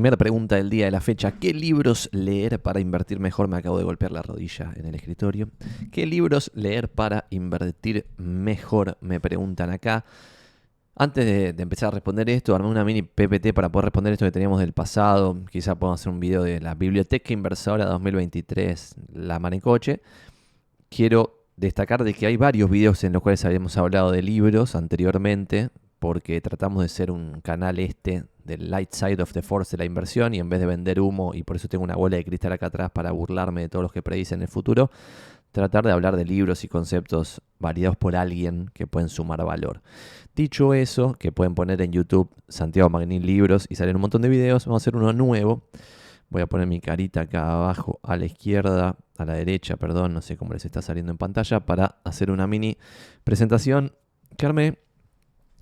Primera pregunta del día de la fecha. ¿Qué libros leer para invertir mejor? Me acabo de golpear la rodilla en el escritorio. ¿Qué libros leer para invertir mejor? Me preguntan acá. Antes de, empezar a responder esto, armé una mini PPT para poder responder esto que teníamos del pasado. Quizá podamos hacer un video de la Biblioteca Inversora 2023, la Manecoche. Quiero destacar de que hay varios videos en los cuales habíamos hablado de libros anteriormente, porque tratamos de ser un canal este del light side of the force de la inversión y en vez de vender humo, y por eso tengo una bola de cristal acá atrás para burlarme de todos los que predicen el futuro, tratar de hablar de libros y conceptos variados por alguien que pueden sumar valor. Dicho eso, que pueden poner en YouTube Santiago Magnin Libros y salen un montón de videos, vamos a hacer uno nuevo. Voy a poner mi carita acá abajo a la izquierda, a la derecha, perdón, no sé cómo les está saliendo en pantalla, para hacer una mini presentación que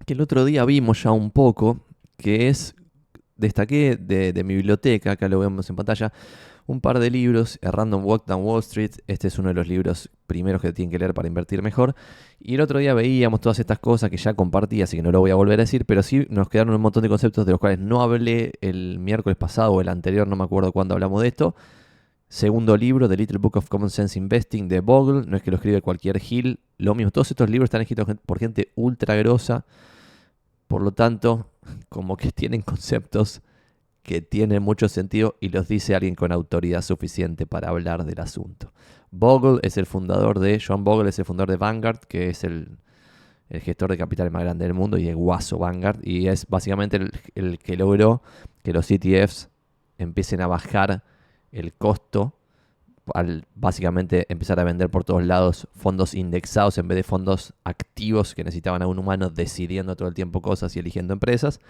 que el otro día vimos ya un poco, que es, destaqué de, mi biblioteca, acá lo vemos en pantalla, un par de libros, A Random Walk Down Wall Street, este es uno de los libros primeros que tienen que leer para invertir mejor, y el otro día veíamos todas estas cosas que ya compartí, así que no lo voy a volver a decir, pero sí nos quedaron un montón de conceptos de los cuales no hablé el miércoles pasado o el anterior, no me acuerdo cuándo hablamos de esto, Segundo libro, The Little Book of Common Sense Investing de Bogle. No es que lo escribe cualquier Gil. Lo mismo, todos estos libros están escritos por gente ultra grosa. Por lo tanto, como que tienen conceptos que tienen mucho sentido y los dice alguien con autoridad suficiente para hablar del asunto. Bogle es el fundador de, John Bogle es el fundador de Vanguard, que es el, gestor de capitales más grande del mundo y el guaso Vanguard, y es básicamente el, el que logró que los ETFs empiecen a bajar el costo al básicamente empezar a vender por todos lados fondos indexados en vez de fondos activos que necesitaban a un humano decidiendo todo el tiempo cosas y eligiendo empresas.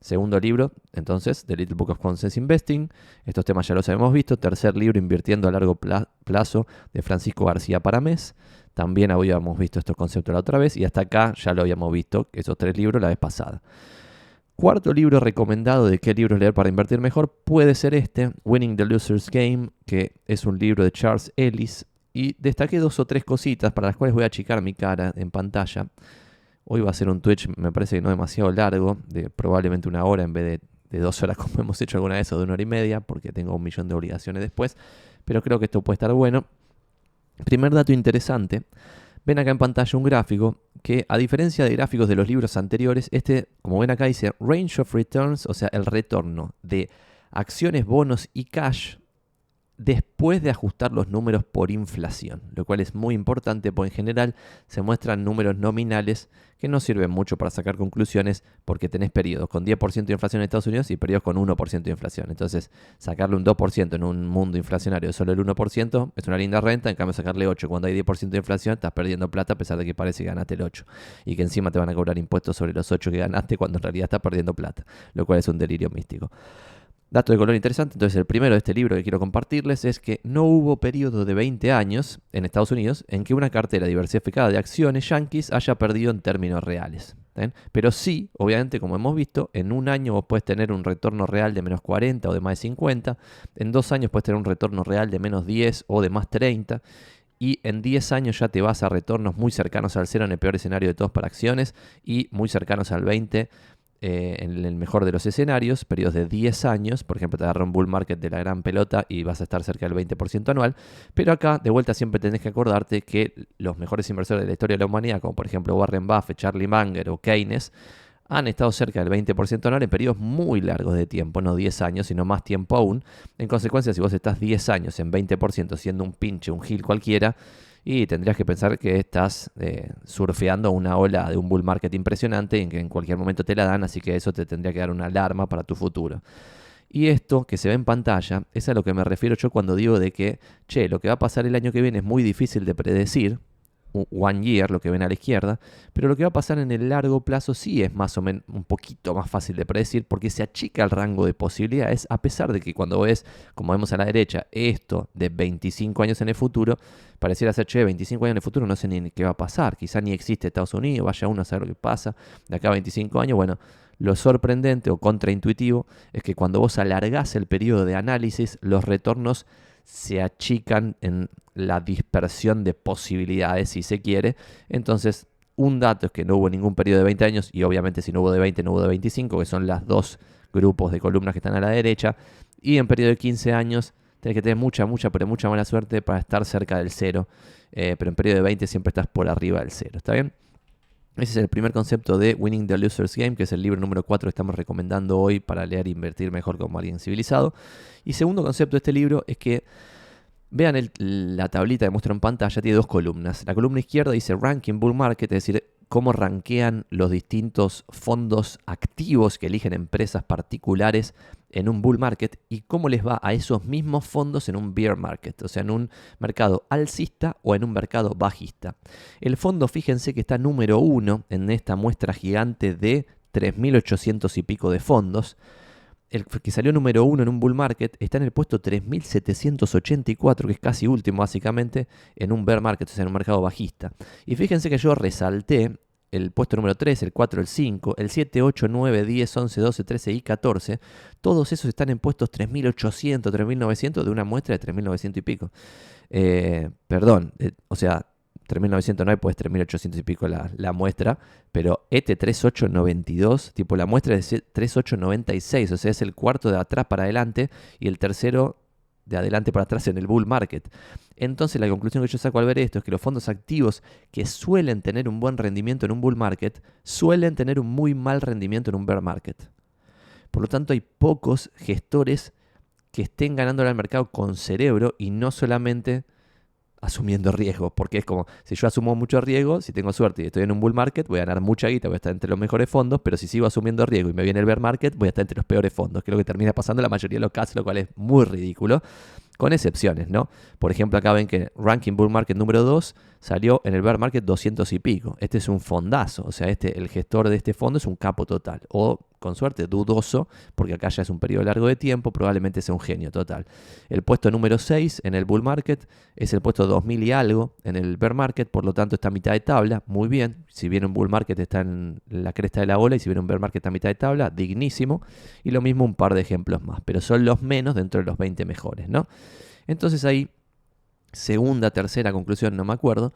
Segundo libro, entonces, The Little Book of Consensus Investing. Estos temas ya los habíamos visto. Tercer libro, Invirtiendo a largo plazo, de Francisco García Paramés. También habíamos visto estos conceptos la otra vez. Y hasta acá ya lo habíamos visto, esos tres libros, la vez pasada. Cuarto libro recomendado de qué libros leer para invertir mejor puede ser este, Winning the Loser's Game, que es un libro de Charles Ellis. Y destaqué dos o tres cositas para las cuales voy a achicar mi cara en pantalla. Hoy va a ser un Twitch, me parece que no demasiado largo, de probablemente una hora en vez de, dos horas como hemos hecho alguna vez o de una hora y media, porque tengo un millón de obligaciones después. Pero creo que esto puede estar bueno. Primer dato interesante. Ven acá en pantalla un gráfico que, a diferencia de gráficos de los libros anteriores, este, como ven acá, dice Range of Returns, o sea, el retorno de acciones, bonos y cash después de ajustar los números por inflación, lo cual es muy importante porque en general se muestran números nominales que no sirven mucho para sacar conclusiones porque tenés periodos con 10% de inflación en Estados Unidos y periodos con 1% de inflación. Entonces, sacarle un 2% en un mundo inflacionario de solo el 1% es una linda renta, en cambio sacarle 8 cuando hay 10% de inflación estás perdiendo plata a pesar de que parece que ganaste el 8 y que encima te van a cobrar impuestos sobre los 8 que ganaste cuando en realidad estás perdiendo plata, lo cual es un delirio místico. Dato de color interesante, entonces el primero de este libro que quiero compartirles es que no hubo periodo de 20 años en Estados Unidos en que una cartera diversificada de acciones yankees haya perdido en términos reales. Pero sí, obviamente, como hemos visto, en un año vos puedes tener un retorno real de menos 40 o de más de 50, en dos años puedes tener un retorno real de menos 10 o de más 30, y en 10 años ya te vas a retornos muy cercanos al cero en el peor escenario de todos para acciones y muy cercanos al 20 eh, en el mejor de los escenarios, periodos de 10 años, por ejemplo, te agarra un bull market de la gran pelota y vas a estar cerca del 20% anual, pero acá de vuelta siempre tenés que acordarte que los mejores inversores de la historia de la humanidad, como por ejemplo Warren Buffett, Charlie Munger o Keynes, han estado cerca del 20% anual en periodos muy largos de tiempo, no 10 años, sino más tiempo aún. En consecuencia, si vos estás 10 años en 20% siendo un pinche, un gil cualquiera, y tendrías que pensar que estás eh, surfeando una ola de un bull market impresionante en que en cualquier momento te la dan, así que eso te tendría que dar una alarma para tu futuro. Y esto que se ve en pantalla es a lo que me refiero yo cuando digo de que, che, lo que va a pasar el año que viene es muy difícil de predecir, one year, lo que ven a la izquierda, pero lo que va a pasar en el largo plazo sí es más o menos un poquito más fácil de predecir porque se achica el rango de posibilidades, a pesar de que cuando ves, como vemos a la derecha, esto de 25 años en el futuro, pareciera ser, che, 25 años en el futuro no sé ni qué va a pasar, quizá ni existe Estados Unidos, vaya uno a saber lo que pasa de acá a 25 años, bueno, lo sorprendente o contraintuitivo es que cuando vos alargás el periodo de análisis, los retornos se achican en la dispersión de posibilidades, si se quiere. Entonces, un dato es que no hubo ningún periodo de 20 años, y obviamente si no hubo de 20, no hubo de 25, que son las dos grupos de columnas que están a la derecha. Y en periodo de 15 años tenés que tener mucha, mucha, pero mucha mala suerte para estar cerca del cero. Eh, pero en periodo de 20 siempre estás por arriba del cero. ¿Está bien? Ese es el primer concepto de Winning the Loser's Game, que es el libro número 4 que estamos recomendando hoy para leer e invertir mejor como alguien civilizado. Y segundo concepto de este libro es que vean la tablita que muestro en pantalla, tiene dos columnas. La columna izquierda dice Ranking Bull Market, es decir, cómo rankean los distintos fondos activos que eligen empresas particulares en un bull market y cómo les va a esos mismos fondos en un bear market, o sea, en un mercado alcista o en un mercado bajista. El fondo, fíjense que está número uno en esta muestra gigante de 3.800 y pico de fondos. El que salió número uno en un bull market está en el puesto 3.784, que es casi último básicamente, en un bear market, o sea, en un mercado bajista. Y fíjense que yo resalté el puesto número 3, el 4, el 5, el 7, 8, 9, 10, 11, 12, 13 y 14, todos esos están en puestos 3800, 3900 de una muestra de 3900 y pico. Eh, perdón, eh, o sea, 3900 no hay, pues 3800 y pico la, la muestra, pero ET 3892, tipo la muestra es 3896, o sea, es el cuarto de atrás para adelante y el tercero de adelante para atrás en el bull market. Entonces la conclusión que yo saco al ver esto es que los fondos activos que suelen tener un buen rendimiento en un bull market, suelen tener un muy mal rendimiento en un bear market. Por lo tanto hay pocos gestores que estén ganando al mercado con cerebro y no solamente asumiendo riesgo, porque es como, si yo asumo mucho riesgo, si tengo suerte y estoy en un bull market, voy a ganar mucha guita, voy a estar entre los mejores fondos, pero si sigo asumiendo riesgo y me viene el bear market, voy a estar entre los peores fondos, que es lo que termina pasando en la mayoría de los casos, lo cual es muy ridículo, con excepciones, ¿no? Por ejemplo, acá ven que Ranking Bull Market número 2 salió en el bear market 200 y pico. Este es un fondazo, o sea, este, el gestor de este fondo es un capo total, o con suerte, dudoso, porque acá ya es un periodo largo de tiempo, probablemente sea un genio total. El puesto número 6 en el bull market es el puesto 2000 y algo en el bear market, por lo tanto está a mitad de tabla, muy bien. Si viene un bull market está en la cresta de la ola y si viene un bear market está a mitad de tabla, dignísimo. Y lo mismo un par de ejemplos más, pero son los menos dentro de los 20 mejores, ¿no? Entonces ahí, segunda, tercera conclusión, no me acuerdo,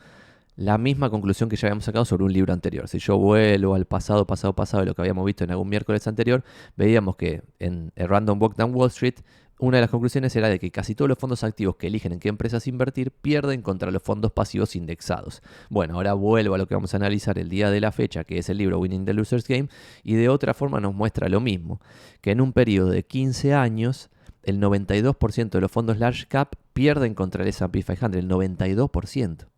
la misma conclusión que ya habíamos sacado sobre un libro anterior. Si yo vuelvo al pasado, pasado, pasado de lo que habíamos visto en algún miércoles anterior, veíamos que en el Random Walk Down Wall Street, una de las conclusiones era de que casi todos los fondos activos que eligen en qué empresas invertir pierden contra los fondos pasivos indexados. Bueno, ahora vuelvo a lo que vamos a analizar el día de la fecha, que es el libro Winning the Loser's Game, y de otra forma nos muestra lo mismo, que en un periodo de 15 años, el 92% de los fondos large cap pierden contra el S&P 500, el 92%.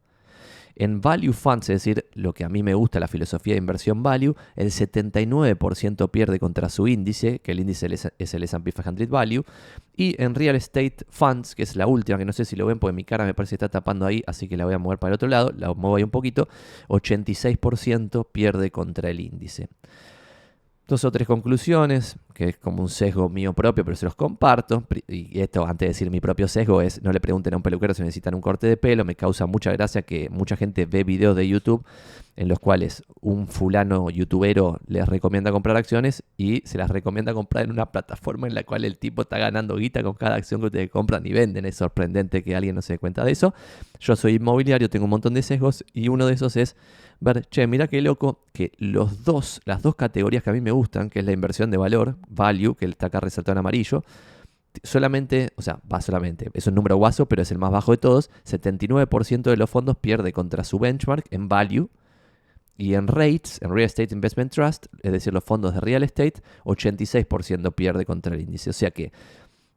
En value funds, es decir, lo que a mí me gusta, la filosofía de inversión value, el 79% pierde contra su índice, que el índice es el S&P 500 Value, y en real estate funds, que es la última, que no sé si lo ven porque mi cara me parece que está tapando ahí, así que la voy a mover para el otro lado, la muevo ahí un poquito, 86% pierde contra el índice. Dos o tres conclusiones, que es como un sesgo mío propio, pero se los comparto. Y esto, antes de decir mi propio sesgo, es no le pregunten a un peluquero si necesitan un corte de pelo. Me causa mucha gracia que mucha gente ve videos de YouTube en los cuales un fulano youtubero les recomienda comprar acciones y se las recomienda comprar en una plataforma en la cual el tipo está ganando guita con cada acción que ustedes compran y venden. Es sorprendente que alguien no se dé cuenta de eso. Yo soy inmobiliario, tengo un montón de sesgos y uno de esos es ver, che, mira qué loco que los dos, las dos categorías que a mí me gustan, que es la inversión de valor, value, que está acá resaltado en amarillo, solamente, o sea, va solamente, es un número guaso, pero es el más bajo de todos, 79% de los fondos pierde contra su benchmark en value, y en rates, en Real Estate Investment Trust, es decir, los fondos de real estate, 86% pierde contra el índice. O sea que,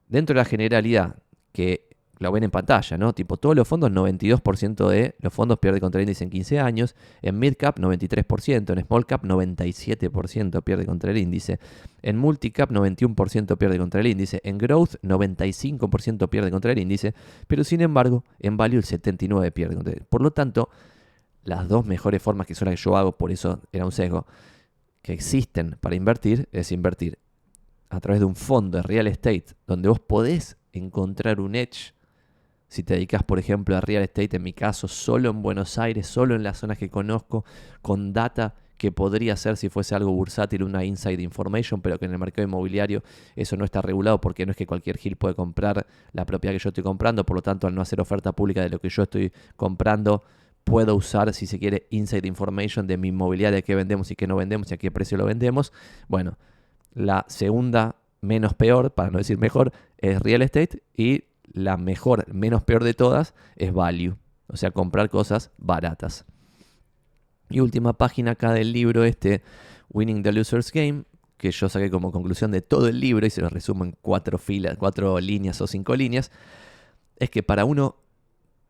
dentro de la generalidad que la ven en pantalla, ¿no? Tipo, todos los fondos, 92% de los fondos pierde contra el índice en 15 años. En mid cap, 93%. En small cap, 97% pierde contra el índice. En multicap, 91% pierde contra el índice. En growth, 95% pierde contra el índice. Pero sin embargo, en value, el 79% pierde contra el índice. Por lo tanto, las dos mejores formas que son las que yo hago, por eso era un sesgo, que existen para invertir, es invertir a través de un fondo de real estate donde vos podés encontrar un edge. Si te dedicas, por ejemplo, a real estate, en mi caso, solo en Buenos Aires, solo en las zonas que conozco, con data que podría ser si fuese algo bursátil una inside information, pero que en el mercado inmobiliario eso no está regulado porque no es que cualquier gil puede comprar la propiedad que yo estoy comprando, por lo tanto al no hacer oferta pública de lo que yo estoy comprando, puedo usar, si se quiere, inside information de mi inmobiliaria, de qué vendemos y qué no vendemos y a qué precio lo vendemos. Bueno, La segunda, menos peor, para no decir mejor, es real estate. Y la mejor, menos peor de todas, es value. O sea, comprar cosas baratas. Y última página acá del libro este, Winning the Loser's Game, que yo saqué como conclusión de todo el libro y se lo resumo en cuatro filas, cuatro líneas o cinco líneas, es que para uno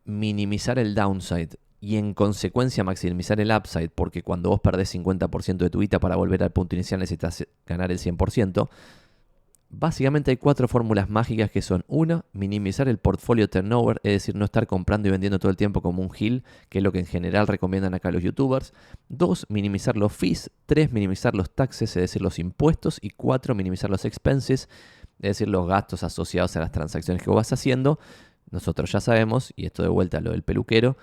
minimizar el downside y en consecuencia maximizar el upside, porque cuando vos perdés 50% de tu vida para volver al punto inicial necesitas ganar el 100%, Básicamente hay cuatro fórmulas mágicas que son, una, minimizar el portfolio turnover, es decir, no estar comprando y vendiendo todo el tiempo como un hill, que es lo que en general recomiendan acá los youtubers. Dos, minimizar los fees. Tres, minimizar los taxes, es decir, los impuestos. Y cuatro, minimizar los expenses, es decir, los gastos asociados a las transacciones que vos vas haciendo. Nosotros ya sabemos, y esto de vuelta a lo del peluquero,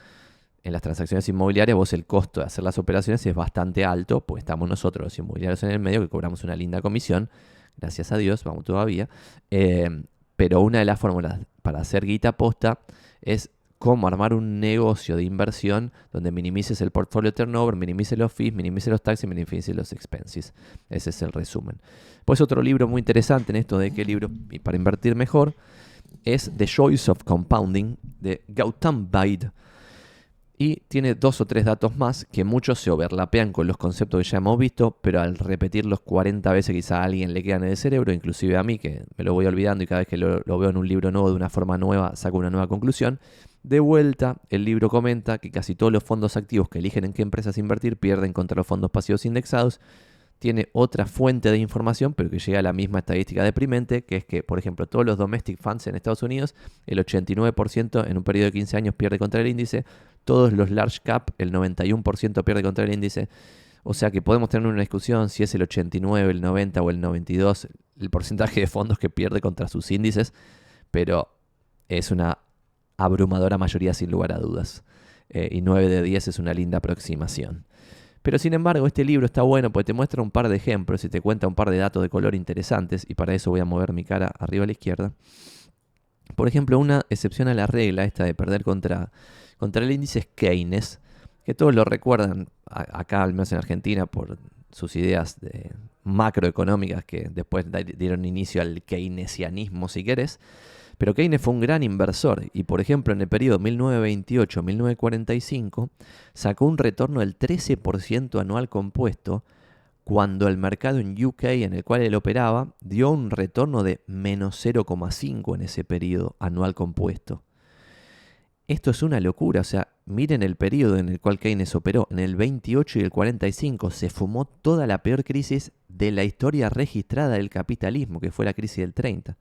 en las transacciones inmobiliarias vos el costo de hacer las operaciones es bastante alto, pues estamos nosotros los inmobiliarios en el medio que cobramos una linda comisión gracias a Dios, vamos todavía. Eh, pero una de las fórmulas para hacer guita posta es cómo armar un negocio de inversión donde minimices el portfolio turnover, minimices los fees, minimices los taxes, minimices los expenses. Ese es el resumen. Pues otro libro muy interesante en esto de qué libro para invertir mejor es The Choice of Compounding de Gautam Baid. Y tiene dos o tres datos más que muchos se overlapean con los conceptos que ya hemos visto, pero al repetirlos 40 veces quizá a alguien le quedan en el cerebro, inclusive a mí que me lo voy olvidando y cada vez que lo, lo veo en un libro nuevo de una forma nueva saco una nueva conclusión. De vuelta, el libro comenta que casi todos los fondos activos que eligen en qué empresas invertir pierden contra los fondos pasivos indexados tiene otra fuente de información, pero que llega a la misma estadística deprimente, que es que, por ejemplo, todos los domestic funds en Estados Unidos, el 89% en un periodo de 15 años pierde contra el índice, todos los large cap, el 91% pierde contra el índice. O sea que podemos tener una discusión si es el 89, el 90 o el 92 el porcentaje de fondos que pierde contra sus índices, pero es una abrumadora mayoría sin lugar a dudas. Eh, y 9 de 10 es una linda aproximación. Pero sin embargo, este libro está bueno porque te muestra un par de ejemplos y te cuenta un par de datos de color interesantes, y para eso voy a mover mi cara arriba a la izquierda. Por ejemplo, una excepción a la regla, esta de perder contra, contra el índice es Keynes, que todos lo recuerdan acá, al menos en Argentina, por sus ideas de macroeconómicas que después dieron inicio al keynesianismo, si querés. Pero Keynes fue un gran inversor y, por ejemplo, en el periodo 1928-1945 sacó un retorno del 13% anual compuesto, cuando el mercado en UK en el cual él operaba dio un retorno de menos 0,5 en ese periodo anual compuesto. Esto es una locura, o sea, miren el periodo en el cual Keynes operó, en el 28 y el 45 se fumó toda la peor crisis de la historia registrada del capitalismo, que fue la crisis del 30.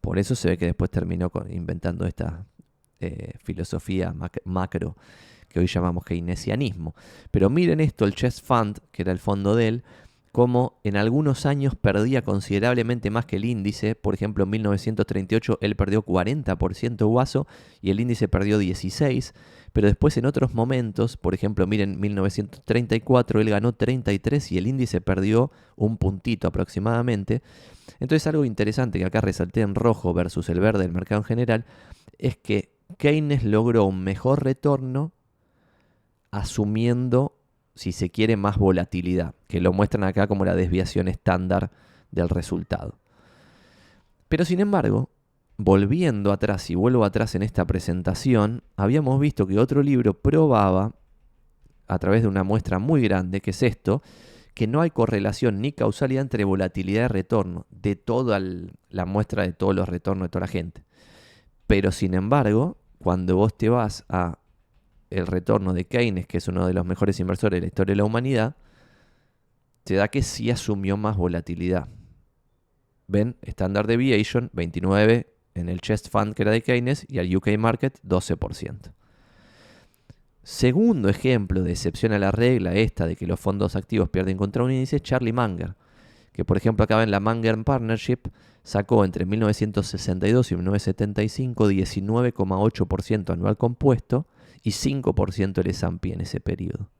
Por eso se ve que después terminó inventando esta eh, filosofía macro que hoy llamamos keynesianismo. Pero miren esto, el Chess Fund, que era el fondo de él, como en algunos años perdía considerablemente más que el índice. Por ejemplo, en 1938 él perdió 40% guaso y el índice perdió 16%. Pero después en otros momentos, por ejemplo, miren, 1934 él ganó 33 y el índice perdió un puntito aproximadamente. Entonces algo interesante que acá resalté en rojo versus el verde del mercado en general es que Keynes logró un mejor retorno asumiendo, si se quiere, más volatilidad, que lo muestran acá como la desviación estándar del resultado. Pero sin embargo, volviendo atrás y vuelvo atrás en esta presentación, habíamos visto que otro libro probaba, a través de una muestra muy grande, que es esto, que no hay correlación ni causalidad entre volatilidad y retorno de toda la muestra de todos los retornos de toda la gente. Pero sin embargo, cuando vos te vas a el retorno de Keynes, que es uno de los mejores inversores de la historia de la humanidad, te da que sí asumió más volatilidad. ¿Ven? Standard Deviation 29 en el Chest Fund que era de Keynes y al UK Market 12%. Segundo ejemplo de excepción a la regla esta de que los fondos activos pierden contra un índice es Charlie Munger, que por ejemplo acaba en la Munger Partnership sacó entre 1962 y 1975 19,8% anual compuesto y 5% el S&P en ese periodo.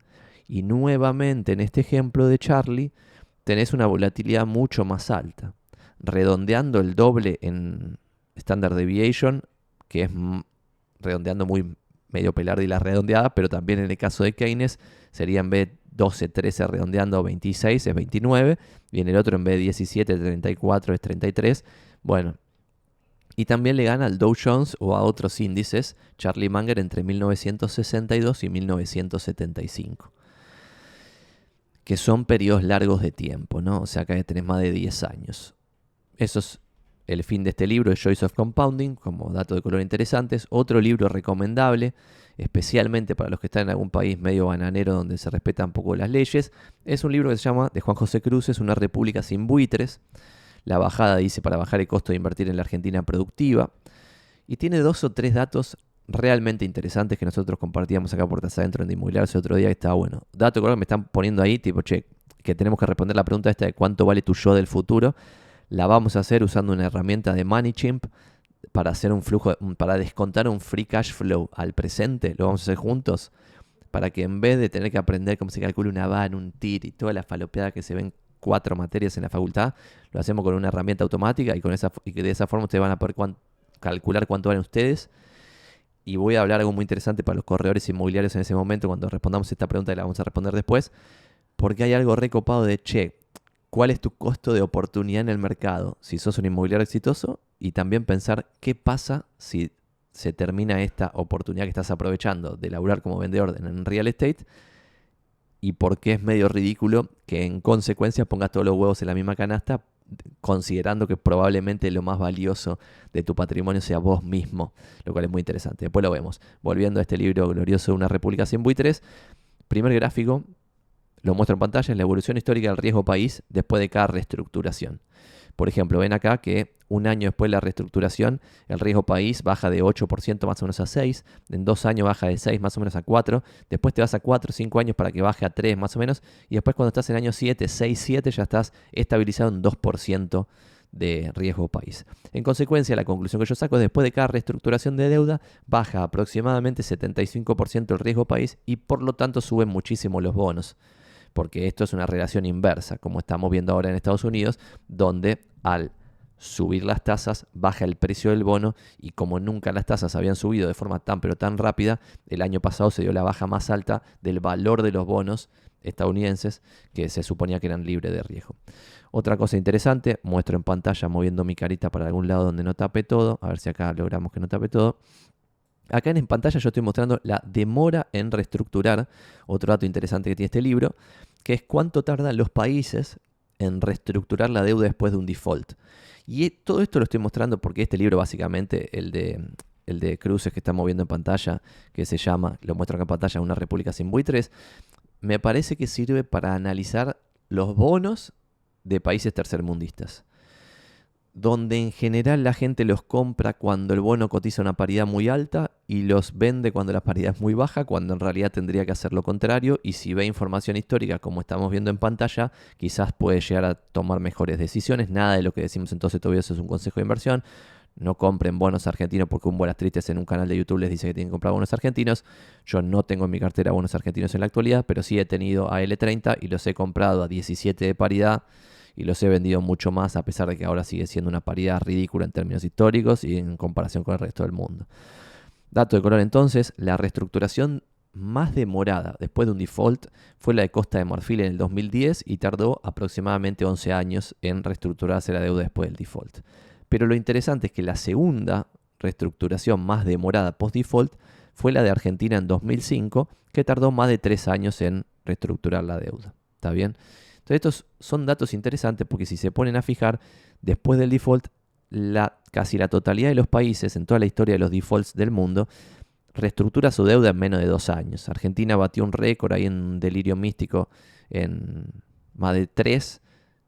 Y nuevamente en este ejemplo de Charlie tenés una volatilidad mucho más alta, redondeando el doble en Standard Deviation, que es redondeando muy medio pelar y la redondeada, pero también en el caso de Keynes sería en vez 12, 13 redondeando, 26 es 29. Viene el otro en vez de 17, 34 es 33. Bueno, y también le gana al Dow Jones o a otros índices, Charlie Munger entre 1962 y 1975. Que son periodos largos de tiempo, ¿no? O sea, acá tenés más de 10 años. Eso es el fin de este libro, The Choice of Compounding, como dato de color interesantes. Otro libro recomendable, especialmente para los que están en algún país medio bananero donde se respetan poco las leyes, es un libro que se llama, de Juan José Cruz, es Una República sin buitres la bajada dice para bajar el costo de invertir en la Argentina productiva. Y tiene dos o tres datos realmente interesantes que nosotros compartíamos acá por Taza Adentro en Inmobiliarios el otro día que estaba bueno. Dato que me están poniendo ahí, tipo, che, que tenemos que responder la pregunta esta de cuánto vale tu yo del futuro. La vamos a hacer usando una herramienta de MoneyChimp para hacer un flujo, para descontar un free cash flow al presente. Lo vamos a hacer juntos para que en vez de tener que aprender cómo se calcula una van, un TIR y toda la falopeada que se ven cuatro materias en la facultad, lo hacemos con una herramienta automática y, con esa, y de esa forma ustedes van a poder calcular cuánto valen ustedes. Y voy a hablar algo muy interesante para los corredores inmobiliarios en ese momento, cuando respondamos esta pregunta y la vamos a responder después, porque hay algo recopado de, che, ¿cuál es tu costo de oportunidad en el mercado si sos un inmobiliario exitoso? Y también pensar qué pasa si se termina esta oportunidad que estás aprovechando de laburar como vendedor en real estate y por qué es medio ridículo que en consecuencia pongas todos los huevos en la misma canasta, considerando que probablemente lo más valioso de tu patrimonio sea vos mismo, lo cual es muy interesante. Después lo vemos. Volviendo a este libro glorioso de una república sin buitres, primer gráfico, lo muestro en pantalla, es la evolución histórica del riesgo país después de cada reestructuración. Por ejemplo, ven acá que un año después de la reestructuración, el riesgo país baja de 8% más o menos a 6, en dos años baja de 6 más o menos a 4, después te vas a 4 o 5 años para que baje a 3 más o menos, y después cuando estás en año 7, 6, 7 ya estás estabilizado en 2% de riesgo país. En consecuencia, la conclusión que yo saco es después de cada reestructuración de deuda, baja aproximadamente 75% el riesgo país y por lo tanto suben muchísimo los bonos porque esto es una relación inversa, como estamos viendo ahora en Estados Unidos, donde al subir las tasas baja el precio del bono y como nunca las tasas habían subido de forma tan pero tan rápida, el año pasado se dio la baja más alta del valor de los bonos estadounidenses que se suponía que eran libres de riesgo. Otra cosa interesante, muestro en pantalla moviendo mi carita para algún lado donde no tape todo, a ver si acá logramos que no tape todo. Acá en pantalla yo estoy mostrando la demora en reestructurar, otro dato interesante que tiene este libro, que es cuánto tardan los países en reestructurar la deuda después de un default. Y todo esto lo estoy mostrando porque este libro básicamente, el de, el de Cruces que estamos viendo en pantalla, que se llama, lo muestro acá en pantalla, Una República sin buitres, me parece que sirve para analizar los bonos de países tercermundistas donde en general la gente los compra cuando el bono cotiza una paridad muy alta y los vende cuando la paridad es muy baja, cuando en realidad tendría que hacer lo contrario y si ve información histórica como estamos viendo en pantalla, quizás puede llegar a tomar mejores decisiones. Nada de lo que decimos entonces todavía es un consejo de inversión. No compren bonos argentinos porque un Buenas Tristes en un canal de YouTube les dice que tienen que comprar bonos argentinos. Yo no tengo en mi cartera bonos argentinos en la actualidad, pero sí he tenido a L30 y los he comprado a 17 de paridad y los he vendido mucho más a pesar de que ahora sigue siendo una paridad ridícula en términos históricos y en comparación con el resto del mundo. Dato de color entonces, la reestructuración más demorada después de un default fue la de Costa de Marfil en el 2010 y tardó aproximadamente 11 años en reestructurarse la deuda después del default. Pero lo interesante es que la segunda reestructuración más demorada post-default fue la de Argentina en 2005, que tardó más de 3 años en reestructurar la deuda. ¿Está bien? Entonces estos son datos interesantes porque si se ponen a fijar, después del default, casi la totalidad de los países en toda la historia de los defaults del mundo reestructura su deuda en menos de dos años. Argentina batió un récord ahí en un delirio místico en más de tres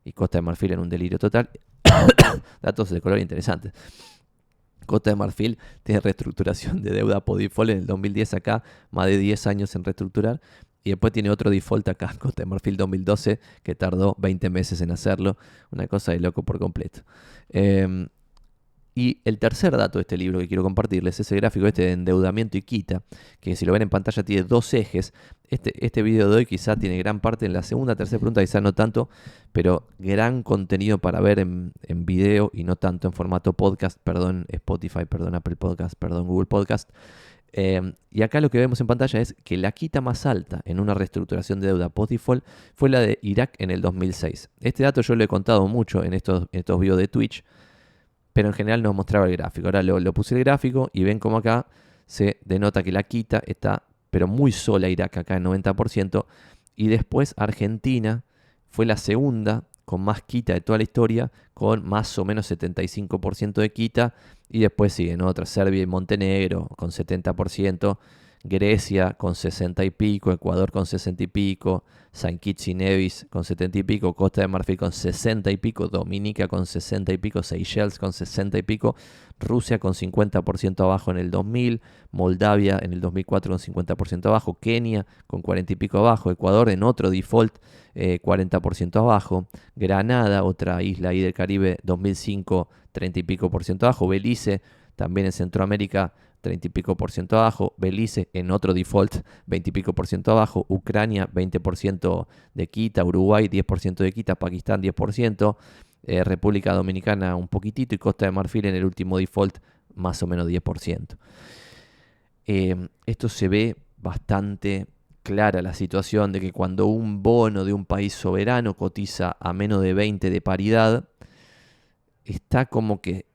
y Costa de Marfil en un delirio total. datos de color interesantes. Costa de Marfil tiene reestructuración de deuda por default en el 2010 acá, más de 10 años en reestructurar. Y después tiene otro default acá, Costa de Marfil 2012, que tardó 20 meses en hacerlo. Una cosa de loco por completo. Em, y el tercer dato de este libro que quiero compartirles es el gráfico este de endeudamiento y quita, que si lo ven en pantalla tiene dos ejes. Este, este video de hoy quizá tiene gran parte en la segunda, tercera pregunta, quizá no tanto, pero gran contenido para ver en, en video y no tanto en formato podcast, perdón Spotify, perdón Apple Podcast, perdón Google Podcast. Eh, y acá lo que vemos en pantalla es que la quita más alta en una reestructuración de deuda post-default fue la de Irak en el 2006. Este dato yo lo he contado mucho en estos, estos videos de Twitch, pero en general no mostraba el gráfico. Ahora lo, lo puse el gráfico y ven como acá se denota que la quita está, pero muy sola Irak acá en 90%, y después Argentina fue la segunda con más quita de toda la historia, con más o menos 75% de quita, y después siguen otras, Serbia y Montenegro con 70%, Grecia con 60 y pico, Ecuador con 60 y pico, San Kitts y Nevis con 70 y pico, Costa de Marfil con 60 y pico, Dominica con 60 y pico, Seychelles con 60 y pico, Rusia con 50% abajo en el 2000, Moldavia en el 2004 con 50% abajo, Kenia con 40 y pico abajo, Ecuador en otro default 40% eh, abajo, Granada, otra isla ahí del Caribe 2005 30 y pico por ciento abajo, Belice también en Centroamérica 30 y pico por ciento abajo, Belice en otro default 20 y pico por ciento abajo, Ucrania 20% de quita, Uruguay 10% de quita, Pakistán 10%, eh, República Dominicana un poquitito y Costa de Marfil en el último default más o menos 10%. Eh, esto se ve bastante clara la situación de que cuando un bono de un país soberano cotiza a menos de 20 de paridad, está como que,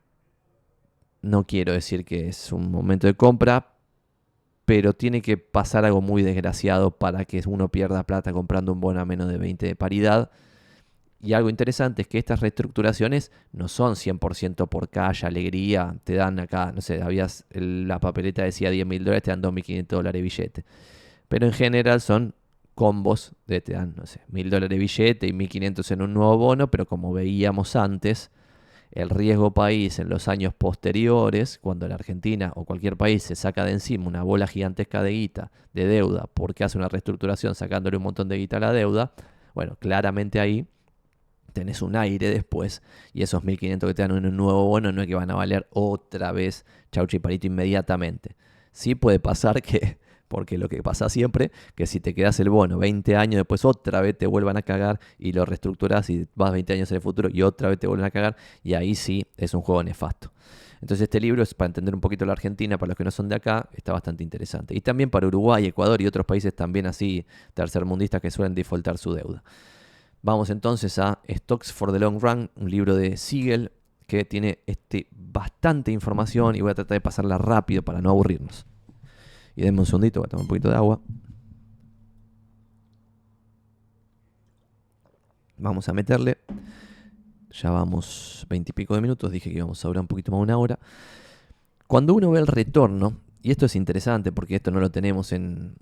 no quiero decir que es un momento de compra, pero tiene que pasar algo muy desgraciado para que uno pierda plata comprando un bono a menos de 20 de paridad. Y algo interesante es que estas reestructuraciones no son 100% por calle, alegría, te dan acá, no sé, habías, la papeleta decía 10 mil dólares, te dan 2.500 dólares billete. Pero en general son combos de te dan, no sé, mil dólares de billete y 1.500 en un nuevo bono, pero como veíamos antes, el riesgo país en los años posteriores, cuando la Argentina o cualquier país se saca de encima una bola gigantesca de guita, de deuda, porque hace una reestructuración sacándole un montón de guita a la deuda, bueno, claramente ahí tenés un aire después y esos 1.500 que te dan en un nuevo bono no es que van a valer otra vez chauchi y parito inmediatamente. Sí puede pasar que porque lo que pasa siempre, que si te quedas el bono 20 años después otra vez te vuelvan a cagar y lo reestructuras y vas 20 años en el futuro y otra vez te vuelven a cagar y ahí sí es un juego nefasto. Entonces este libro es para entender un poquito la Argentina, para los que no son de acá, está bastante interesante. Y también para Uruguay, Ecuador y otros países también así tercermundistas que suelen defaultar su deuda. Vamos entonces a Stocks for the Long Run, un libro de Siegel que tiene este, bastante información y voy a tratar de pasarla rápido para no aburrirnos. Y denme un segundito, voy tomar un poquito de agua. Vamos a meterle. Ya vamos veintipico de minutos. Dije que íbamos a durar un poquito más de una hora. Cuando uno ve el retorno, y esto es interesante porque esto no lo tenemos en,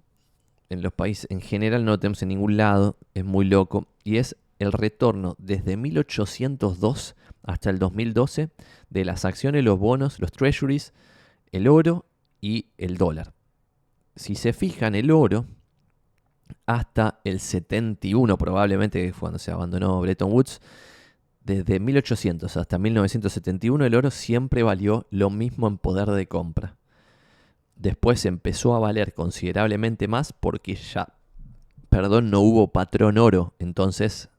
en los países, en general no lo tenemos en ningún lado, es muy loco, y es el retorno desde 1802 hasta el 2012 de las acciones, los bonos, los treasuries, el oro y el dólar si se fijan, el oro, hasta el 71 probablemente, cuando se abandonó Bretton Woods, desde 1800 hasta 1971 el oro siempre valió lo mismo en poder de compra. Después empezó a valer considerablemente más porque ya, perdón, no hubo patrón oro. Entonces,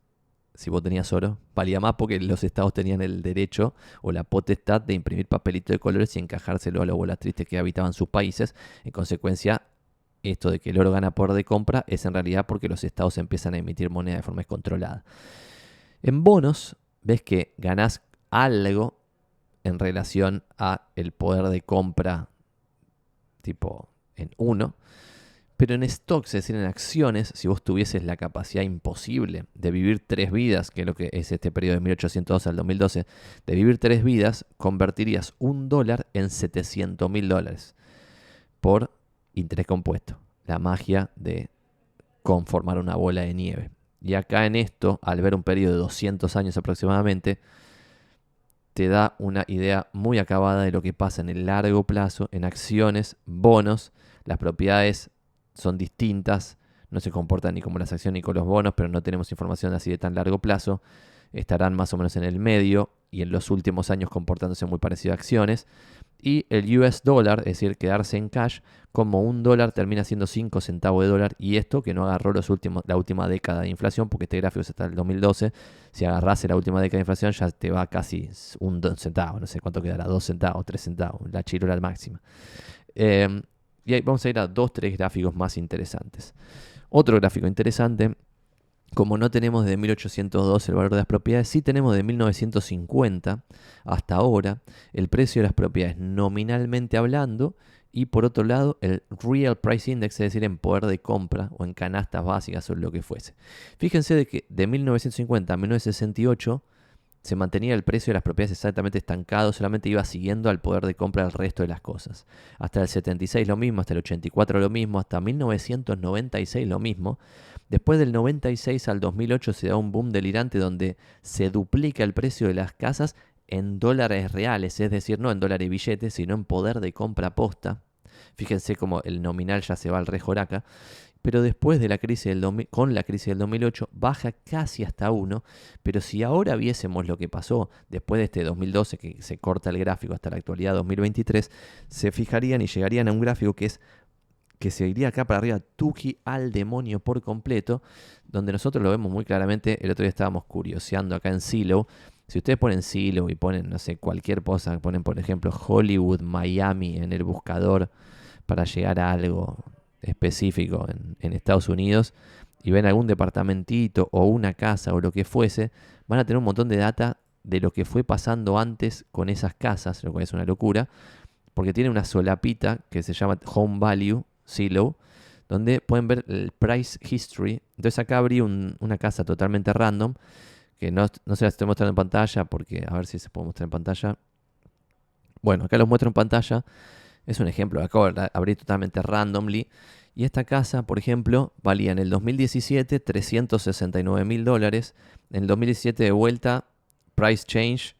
si vos tenías oro, valía más porque los estados tenían el derecho o la potestad de imprimir papelito de colores y encajárselo a las bolas tristes que habitaban sus países. En consecuencia, esto de que el oro gana poder de compra es en realidad porque los estados empiezan a emitir moneda de forma descontrolada. En bonos, ves que ganás algo en relación a el poder de compra tipo en uno. Pero en stocks, es decir, en acciones, si vos tuvieses la capacidad imposible de vivir tres vidas, que es lo que es este periodo de 1812 al 2012, de vivir tres vidas, convertirías un dólar en 700 mil dólares por interés compuesto. La magia de conformar una bola de nieve. Y acá en esto, al ver un periodo de 200 años aproximadamente, te da una idea muy acabada de lo que pasa en el largo plazo, en acciones, bonos, las propiedades son distintas, no se comportan ni como las acciones ni con los bonos, pero no tenemos información así de tan largo plazo. Estarán más o menos en el medio y en los últimos años comportándose muy parecido a acciones. Y el US dólar, es decir, quedarse en cash, como un dólar termina siendo 5 centavos de dólar. Y esto que no agarró los últimos, la última década de inflación, porque este gráfico es hasta el 2012. Si agarrase la última década de inflación, ya te va casi un centavo, no sé cuánto quedará, 2 centavos, 3 centavos, la chirola máxima. Eh, Y ahí vamos a ir a dos, tres gráficos más interesantes. Otro gráfico interesante, como no tenemos desde 1802 el valor de las propiedades, sí tenemos de 1950 hasta ahora el precio de las propiedades nominalmente hablando y por otro lado el Real Price Index, es decir, en poder de compra o en canastas básicas o lo que fuese. Fíjense de que de 1950 a 1968 se mantenía el precio de las propiedades exactamente estancado, solamente iba siguiendo al poder de compra del resto de las cosas. Hasta el 76 lo mismo, hasta el 84 lo mismo, hasta 1996 lo mismo. Después del 96 al 2008 se da un boom delirante donde se duplica el precio de las casas en dólares reales, es decir, no en dólares billetes, sino en poder de compra posta. Fíjense cómo el nominal ya se va al rejoraca pero después de la crisis del con la crisis del 2008 baja casi hasta 1, pero si ahora viésemos lo que pasó después de este 2012 que se corta el gráfico hasta la actualidad 2023, se fijarían y llegarían a un gráfico que es que se iría acá para arriba, tuki al demonio por completo, donde nosotros lo vemos muy claramente, el otro día estábamos curioseando acá en Silo, si ustedes ponen Silo y ponen, no sé, cualquier cosa, ponen por ejemplo Hollywood, Miami en el buscador para llegar a algo, específico en, Estados Unidos y ven algún departamentito o una casa o lo que fuese, van a tener un montón de data de lo que fue pasando antes con esas casas, lo cual es una locura, porque tiene una solapita que se llama Home Value, Silo, donde pueden ver el price history. Entonces acá abrí una casa totalmente random, que no, no se la estoy mostrando en pantalla, porque a ver si se puede mostrar en pantalla. Bueno, acá los muestro en pantalla. Es un ejemplo, acabo de abrir totalmente randomly. Y esta casa, por ejemplo, valía en el 2017 369 mil dólares. En el 2017 de vuelta, price change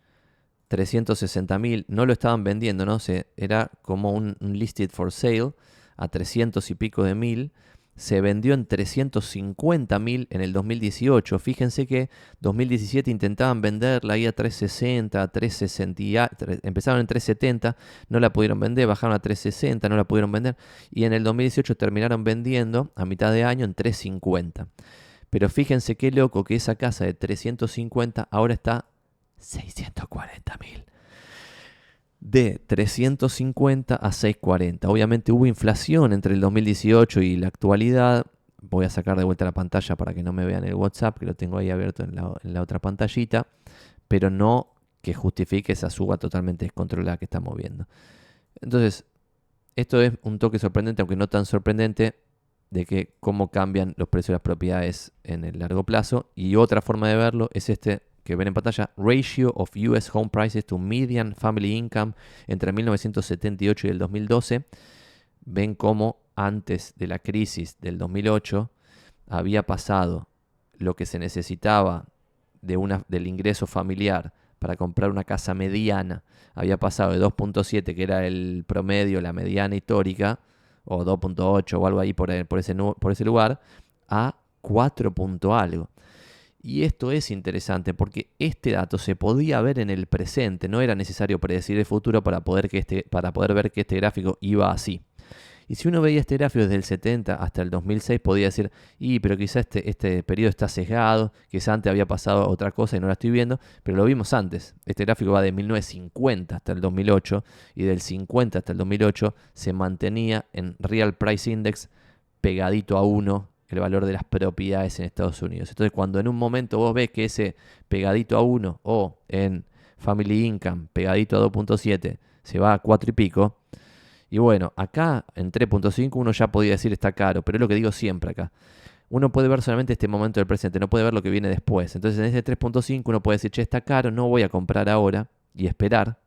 360 mil. No lo estaban vendiendo, ¿no? Se, era como un, un listed for sale a 300 y pico de mil se vendió en 350 mil en el 2018. Fíjense que 2017 intentaban venderla ahí a 360, 360, empezaron en 370, no la pudieron vender, bajaron a 360, no la pudieron vender y en el 2018 terminaron vendiendo a mitad de año en 350. Pero fíjense qué loco que esa casa de 350 ahora está 640 mil de 350 a 640. Obviamente hubo inflación entre el 2018 y la actualidad. Voy a sacar de vuelta la pantalla para que no me vean el WhatsApp, que lo tengo ahí abierto en la, otra pantallita, pero no que justifique esa suba totalmente descontrolada que estamos viendo. Entonces, esto es un toque sorprendente, aunque no tan sorprendente, de que cómo cambian los precios de las propiedades en el largo plazo. Y otra forma de verlo es este que ven en pantalla, Ratio of US Home Prices to Median Family Income entre 1978 y el 2012, ven cómo antes de la crisis del 2008 había pasado lo que se necesitaba de una, del ingreso familiar para comprar una casa mediana, había pasado de 2.7, que era el promedio, la mediana histórica, o 2.8 o algo ahí por, por, ese, por ese lugar, a 4. algo. Y esto es interesante porque este dato se podía ver en el presente, no era necesario predecir el futuro para poder, que este, para poder ver que este gráfico iba así. Y si uno veía este gráfico desde el 70 hasta el 2006, podía decir, y pero quizá este, este periodo está sesgado, quizá antes había pasado otra cosa y no la estoy viendo, pero lo vimos antes. Este gráfico va de 1950 hasta el 2008 y del 50 hasta el 2008 se mantenía en Real Price Index pegadito a 1 el valor de las propiedades en Estados Unidos. Entonces, cuando en un momento vos ves que ese pegadito a 1 o en Family Income pegadito a 2.7 se va a 4 y pico, y bueno, acá en 3.5 uno ya podía decir está caro, pero es lo que digo siempre acá. Uno puede ver solamente este momento del presente, no puede ver lo que viene después. Entonces en este 3.5 uno puede decir, che, está caro, no voy a comprar ahora y esperar.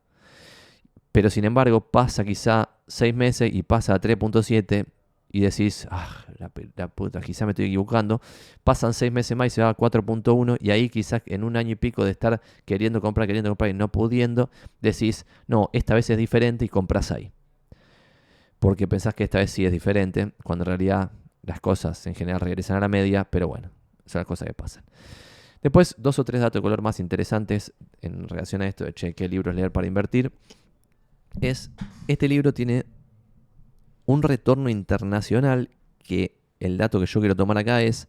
Pero sin embargo pasa quizá 6 meses y pasa a 3.7 y decís, ah, la, puta, quizás me estoy equivocando. Pasan seis meses más y se va a 4.1 y ahí quizás en un año y pico de estar queriendo comprar, queriendo comprar y no pudiendo, decís, no, esta vez es diferente y compras ahí. Porque pensás que esta vez sí es diferente, cuando en realidad las cosas en general regresan a la media, pero bueno, son las cosas que pasan. Después, dos o tres datos de color más interesantes en relación a esto de che, qué libros leer para invertir. Es, este libro tiene un retorno internacional que el dato que yo quiero tomar acá es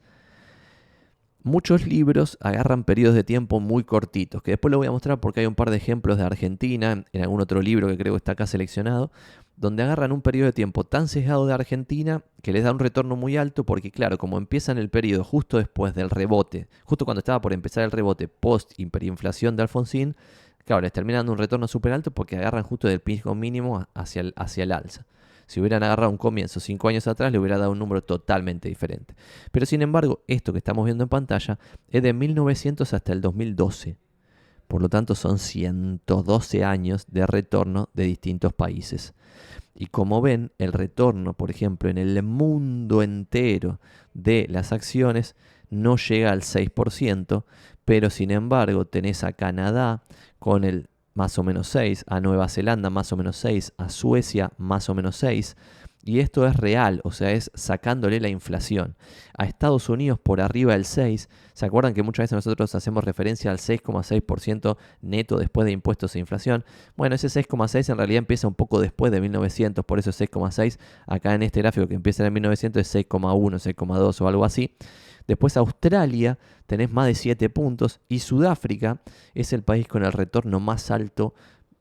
muchos libros agarran periodos de tiempo muy cortitos, que después lo voy a mostrar porque hay un par de ejemplos de Argentina, en algún otro libro que creo que está acá seleccionado, donde agarran un periodo de tiempo tan sesgado de Argentina que les da un retorno muy alto porque claro, como empiezan el periodo justo después del rebote, justo cuando estaba por empezar el rebote post hiperinflación de Alfonsín, claro, les termina dando un retorno súper alto porque agarran justo del pico mínimo hacia hacia el alza. Si hubieran agarrado un comienzo cinco años atrás, le hubiera dado un número totalmente diferente. Pero sin embargo, esto que estamos viendo en pantalla es de 1900 hasta el 2012. Por lo tanto, son 112 años de retorno de distintos países. Y como ven, el retorno, por ejemplo, en el mundo entero de las acciones no llega al 6%, pero sin embargo tenés a Canadá con el más o menos 6, a Nueva Zelanda más o menos 6, a Suecia más o menos 6. Y esto es real, o sea, es sacándole la inflación. A Estados Unidos por arriba del 6. ¿Se acuerdan que muchas veces nosotros hacemos referencia al 6,6% neto después de impuestos e inflación? Bueno, ese 6,6 en realidad empieza un poco después de 1900, por eso es 6,6. Acá en este gráfico que empieza en 1900 es 6,1, 6,2 o algo así. Después Australia tenés más de 7 puntos y Sudáfrica es el país con el retorno más alto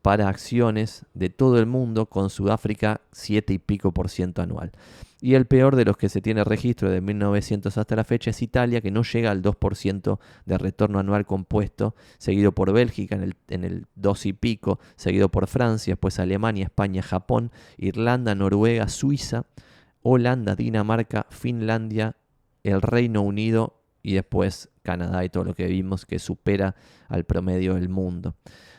para acciones de todo el mundo, con Sudáfrica 7 y pico por ciento anual. Y el peor de los que se tiene registro de 1900 hasta la fecha es Italia, que no llega al 2% de retorno anual compuesto, seguido por Bélgica en el, en el 2 y pico, seguido por Francia, después Alemania, España, Japón, Irlanda, Noruega, Suiza, Holanda, Dinamarca, Finlandia, el Reino Unido y después Canadá y todo lo que vimos que supera al promedio del mundo.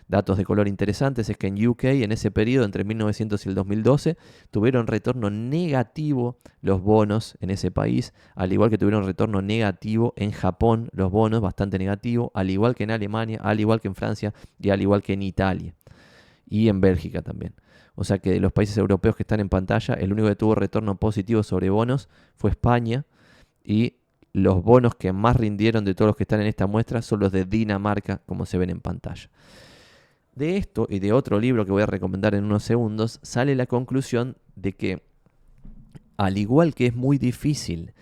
Datos de color interesantes es que en UK en ese periodo entre 1900 y el 2012 tuvieron retorno negativo los bonos en ese país, al igual que tuvieron retorno negativo en Japón los bonos, bastante negativo, al igual que en Alemania, al igual que en Francia y al igual que en Italia y en Bélgica también. O sea que de los países europeos que están en pantalla, el único que tuvo retorno positivo sobre bonos fue España, y los bonos que más rindieron de todos los que están en esta muestra son los de Dinamarca, como se ven en pantalla. De esto y de otro libro que voy a recomendar en unos segundos, sale la conclusión de que, al igual que es muy difícil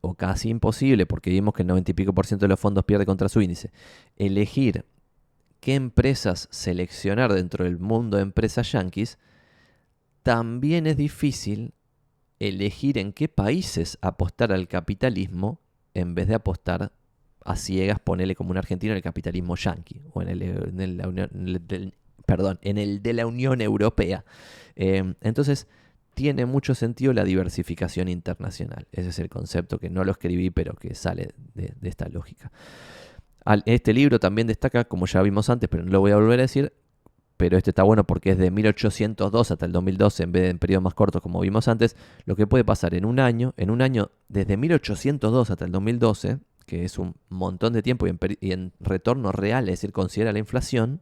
o casi imposible, porque vimos que el 90 y pico por ciento de los fondos pierde contra su índice, elegir qué empresas seleccionar dentro del mundo de empresas yankees, también es difícil elegir en qué países apostar al capitalismo en vez de apostar a ciegas, ponele como un argentino en el capitalismo yanqui o en el, perdón, en el de la Unión Europea. Em, entonces, tiene mucho sentido la diversificación internacional. Ese es el concepto que no lo escribí, pero que sale de, de esta lógica. este libro también destaca, como ya vimos antes, pero no lo voy a volver a decir, pero este está bueno porque es de 1802 hasta el 2012 en vez de en periodos más cortos como vimos antes, lo que puede pasar en un año, en un año desde 1802 hasta el 2012, que es un montón de tiempo y en, y en retorno real, es decir, considera la inflación,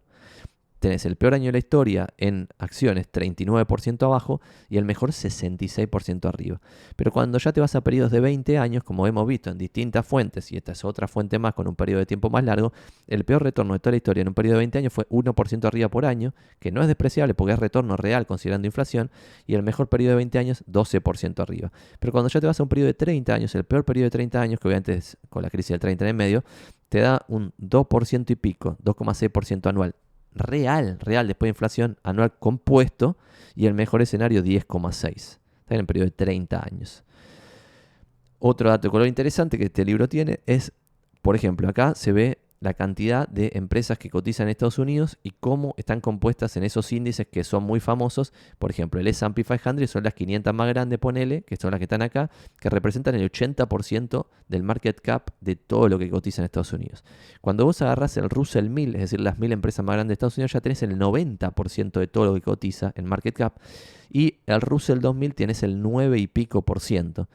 tenés el peor año de la historia en acciones 39% abajo y el mejor 66% arriba. Pero cuando ya te vas a periodos de 20 años, como hemos visto en distintas fuentes, y esta es otra fuente más con un periodo de tiempo más largo, el peor retorno de toda la historia en un periodo de 20 años fue 1% arriba por año, que no es despreciable porque es retorno real considerando inflación, y el mejor periodo de 20 años 12% arriba. Pero cuando ya te vas a un periodo de 30 años, el peor periodo de 30 años, que obviamente es con la crisis del 30 en el medio, te da un 2% y pico, 2,6% anual real, real después de inflación anual compuesto y el mejor escenario 10,6. Está en el periodo de 30 años. Otro dato de color interesante que este libro tiene es, por ejemplo, acá se ve la cantidad de empresas que cotizan en Estados Unidos y cómo están compuestas en esos índices que son muy famosos. Por ejemplo, el S&P 500 son las 500 más grandes, ponele, que son las que están acá, que representan el 80% del market cap de todo lo que cotiza en Estados Unidos. Cuando vos agarrás el Russell 1000, es decir, las 1000 empresas más grandes de Estados Unidos, ya tenés el 90% de todo lo que cotiza en market cap. Y el Russell 2000 tienes el 9 y pico por ciento.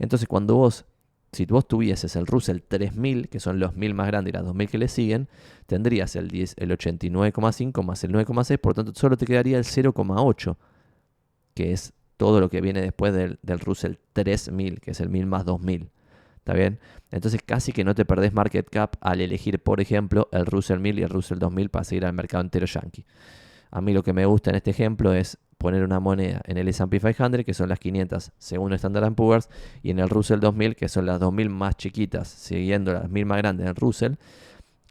Entonces, cuando vos si vos tuvieses el Russell 3000, que son los 1000 más grandes y las 2000 que le siguen, tendrías el, el 89,5 más el 9,6, por tanto solo te quedaría el 0,8, que es todo lo que viene después del, del, Russell 3000, que es el 1000 más 2000. ¿Está bien? Entonces casi que no te perdés market cap al elegir, por ejemplo, el Russell 1000 y el Russell 2000 para seguir al mercado entero yankee. A mí lo que me gusta en este ejemplo es poner una moneda en el S&P 500, que son las 500 según Standard Poor's, y en el Russell 2000, que son las 2000 más chiquitas, siguiendo las 1000 más grandes del Russell,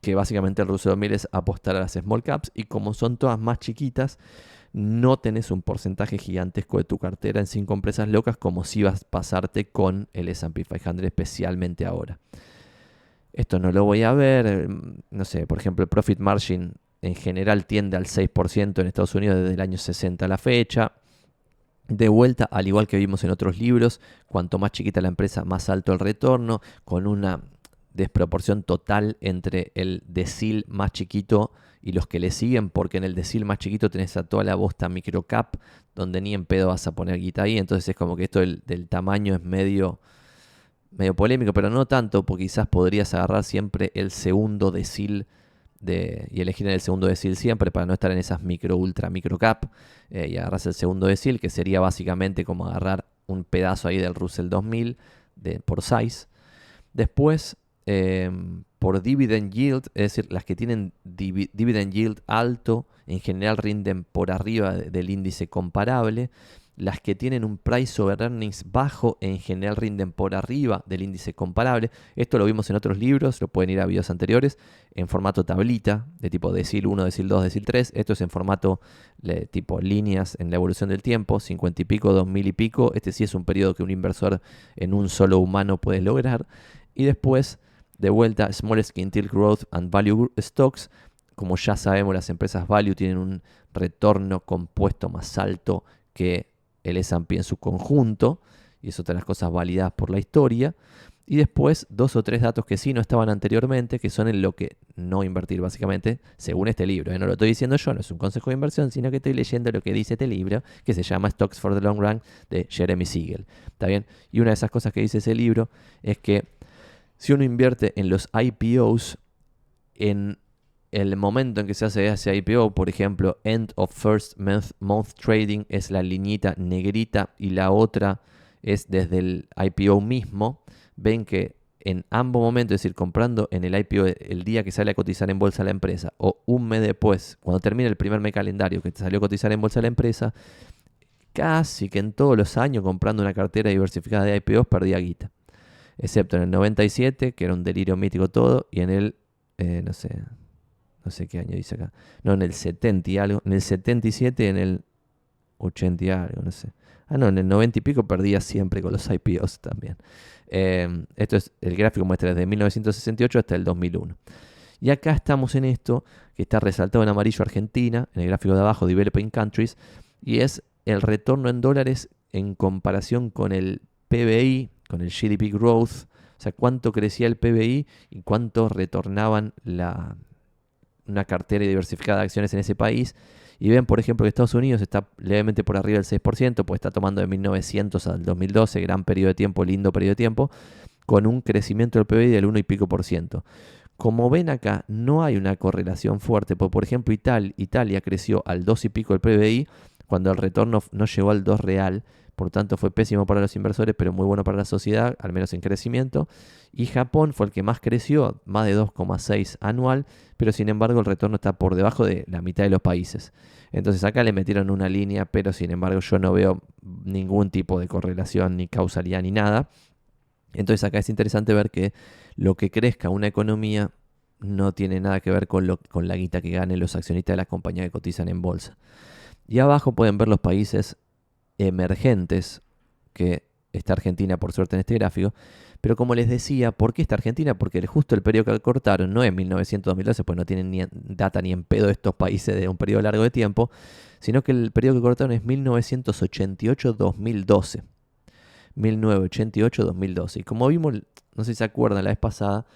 que básicamente el Russell 2000 es apostar a las small caps, y como son todas más chiquitas, no tenés un porcentaje gigantesco de tu cartera en 5 empresas locas como si vas a pasarte con el S&P 500, especialmente ahora. Esto no lo voy a ver, eh, no sé, por ejemplo, el profit margin en general tiende al 6% en Estados Unidos desde el año 60 a la fecha. De vuelta, al igual que vimos en otros libros, cuanto más chiquita la empresa, más alto el retorno, con una desproporción total entre el decil más chiquito y los que le siguen, porque en el decil más chiquito tenés a toda la bosta microcap, donde ni en pedo vas a poner guita ahí, entonces es como que esto del, del tamaño es medio, medio polémico, pero no tanto, porque quizás podrías agarrar siempre el segundo decil y elegir en el segundo decil siempre para no estar en esas micro, ultra, micro cap eh, y agarras el segundo decil, que sería básicamente como agarrar un pedazo ahí del Russell 2000 de, por size. Después, em, por dividend yield, es decir, las que tienen dividend yield alto, en general rinden por arriba del índice comparable. Las que tienen un price over earnings bajo en general rinden por arriba del índice comparable. Esto lo vimos en otros libros, lo pueden ir a videos anteriores, en formato tablita, de tipo decil 1, decil 2, decil 3. Esto es en formato tipo líneas en la evolución del tiempo, 50 y pico, 2000 y pico. Este sí es un periodo que un inversor en un solo humano puede lograr. Y después, de vuelta, Small Skin Tilt Growth and Value Stocks. Como ya sabemos, las empresas value tienen un retorno compuesto más alto que el S&P en su conjunto, y es otra las cosas validadas por la historia. Y después dos o tres datos que sí no estaban anteriormente, que son en lo que no invertir básicamente, según este libro. ¿eh? No lo estoy diciendo yo, no es un consejo de inversión, sino que estoy leyendo lo que dice este libro, que se llama Stocks for the Long Run de Jeremy Siegel. ¿Está bien? Y una de esas cosas que dice ese libro es que si uno invierte en los IPOs, en el momento en que se hace ese IPO, por ejemplo, End of First Month, Trading es la liñita negrita y la otra es desde el IPO mismo, ven que en ambos momentos, es decir, comprando en el IPO el día que sale a cotizar en bolsa la empresa o un mes después, cuando termina el primer mes calendario que salió a cotizar en bolsa la empresa, casi que en todos los años comprando una cartera diversificada de IPOs perdía guita. Excepto en el 97, que era un delirio mítico todo, y en el, eh, no sé, no sé qué año dice acá. No, en el 70 y algo. En el 77, en el 80 y algo, no sé. Ah, no, en el 90 y pico perdía siempre con los IPOs también. Em, esto es el gráfico muestra desde 1968 hasta el 2001. Y acá estamos en esto, que está resaltado en amarillo Argentina, en el gráfico de abajo, Developing Countries, y es el retorno en dólares en comparación con el PBI, con el GDP Growth, o sea, cuánto crecía el PBI y cuánto retornaban la, una cartera diversificada de acciones en ese país. Y ven, por ejemplo, que Estados Unidos está levemente por arriba del 6%, pues está tomando de 1900 al 2012, gran periodo de tiempo, lindo periodo de tiempo, con un crecimiento del PBI del 1 y pico por ciento. Como ven acá, no hay una correlación fuerte, porque por ejemplo Italia creció al 2 y pico del PBI, cuando el retorno no llegó al 2 real, por tanto fue pésimo para los inversores, pero muy bueno para la sociedad, al menos en crecimiento. Y Japón fue el que más creció, más de 2,6 anual, pero sin embargo el retorno está por debajo de la mitad de los países. Entonces acá le metieron una línea, pero sin embargo yo no veo ningún tipo de correlación, ni causalidad, ni nada. Entonces acá es interesante ver que lo que crezca una economía no tiene nada que ver con, lo, con la guita que ganen los accionistas de las compañías que cotizan en bolsa. Y abajo pueden ver los países emergentes, que está Argentina por suerte en este gráfico. Pero como les decía, ¿por qué está Argentina? Porque justo el periodo que cortaron no es 1900-2012, pues no tienen ni data ni en pedo estos países de un periodo largo de tiempo, sino que el periodo que cortaron es 1988-2012. 1988-2012. Y como vimos, no sé si se acuerdan la vez pasada,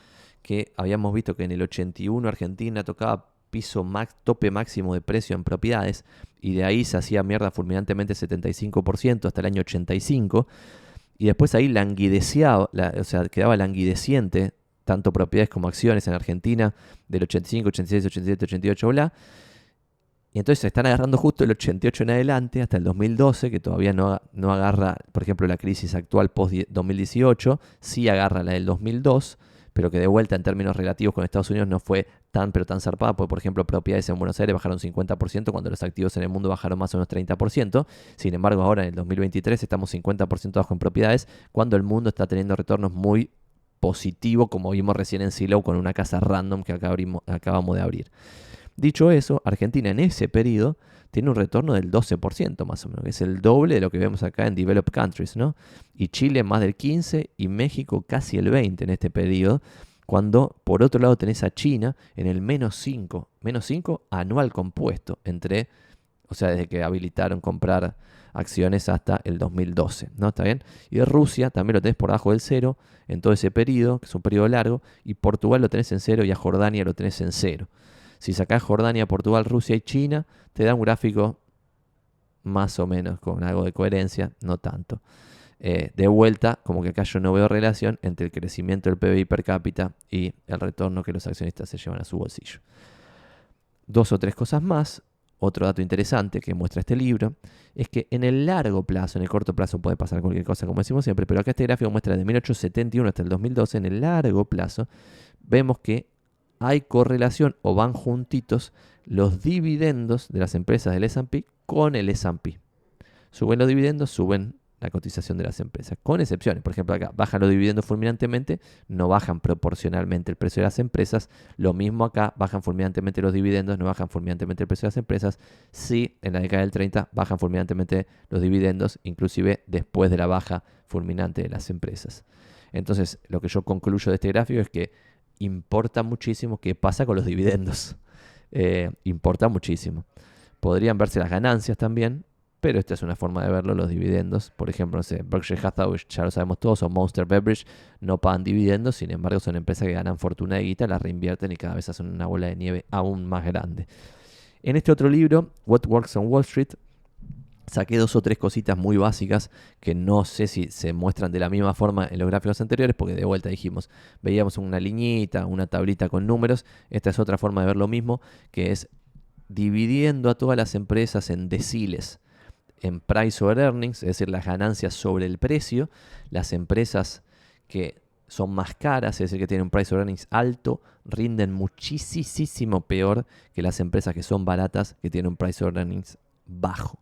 que habíamos visto que en el 81 Argentina tocaba piso tope máximo de precio en propiedades y de ahí se hacía mierda fulminantemente 75% hasta el año 85 y después ahí languidecía, o sea, quedaba languideciente tanto propiedades como acciones en Argentina del 85, 86, 87, 88, bla. Y entonces se están agarrando justo el 88 en adelante hasta el 2012, que todavía no, no agarra, por ejemplo, la crisis actual post-2018, sí agarra la del 2002, pero que de vuelta en términos relativos con Estados Unidos no fue tan pero tan zarpada, porque por ejemplo propiedades en Buenos Aires bajaron 50% cuando los activos en el mundo bajaron más o menos 30%. Sin embargo, ahora en el 2023 estamos 50% bajo en propiedades cuando el mundo está teniendo retornos muy positivos, como vimos recién en Silo con una casa random que acabamos de abrir. Dicho eso, Argentina en ese periodo tiene un retorno del 12% más o menos, que es el doble de lo que vemos acá en Developed Countries, ¿no? Y Chile más del 15% y México casi el 20% en este periodo, cuando por otro lado tenés a China en el menos 5, menos 5 anual compuesto, entre, o sea, desde que habilitaron comprar acciones hasta el 2012, ¿no? ¿Está bien? Y Rusia también lo tenés por debajo del cero en todo ese periodo, que es un periodo largo, y Portugal lo tenés en cero y a Jordania lo tenés en cero. Si sacás Jordania, Portugal, Rusia y China, te da un gráfico más o menos con algo de coherencia, no tanto. Eh, de vuelta, como que acá yo no veo relación entre el crecimiento del PBI per cápita y el retorno que los accionistas se llevan a su bolsillo. Dos o tres cosas más. Otro dato interesante que muestra este libro es que en el largo plazo, en el corto plazo puede pasar cualquier cosa, como decimos siempre, pero acá este gráfico muestra desde 1871 hasta el 2012, en el largo plazo, vemos que hay correlación o van juntitos los dividendos de las empresas del S&P con el S&P. Suben los dividendos, suben la cotización de las empresas, con excepciones. Por ejemplo, acá bajan los dividendos fulminantemente, no bajan proporcionalmente el precio de las empresas. Lo mismo acá, bajan fulminantemente los dividendos, no bajan fulminantemente el precio de las empresas. Sí, en la década del 30 bajan fulminantemente los dividendos, inclusive después de la baja fulminante de las empresas. Entonces, lo que yo concluyo de este gráfico es que importa muchísimo qué pasa con los dividendos. Eh, importa muchísimo. Podrían verse las ganancias también, pero esta es una forma de verlo, los dividendos. Por ejemplo, no sé, Berkshire Hathaway, ya lo sabemos todos, o Monster Beverage no pagan dividendos, sin embargo son empresas que ganan fortuna de guita, la reinvierten y cada vez hacen una bola de nieve aún más grande. En este otro libro, What Works on Wall Street, Saqué dos o tres cositas muy básicas que no sé si se muestran de la misma forma en los gráficos anteriores, porque de vuelta dijimos, veíamos una liñita, una tablita con números. Esta es otra forma de ver lo mismo, que es dividiendo a todas las empresas en deciles, en price over earnings, es decir, las ganancias sobre el precio. Las empresas que son más caras, es decir, que tienen un price over earnings alto, rinden muchísimo peor que las empresas que son baratas, que tienen un price over earnings bajo.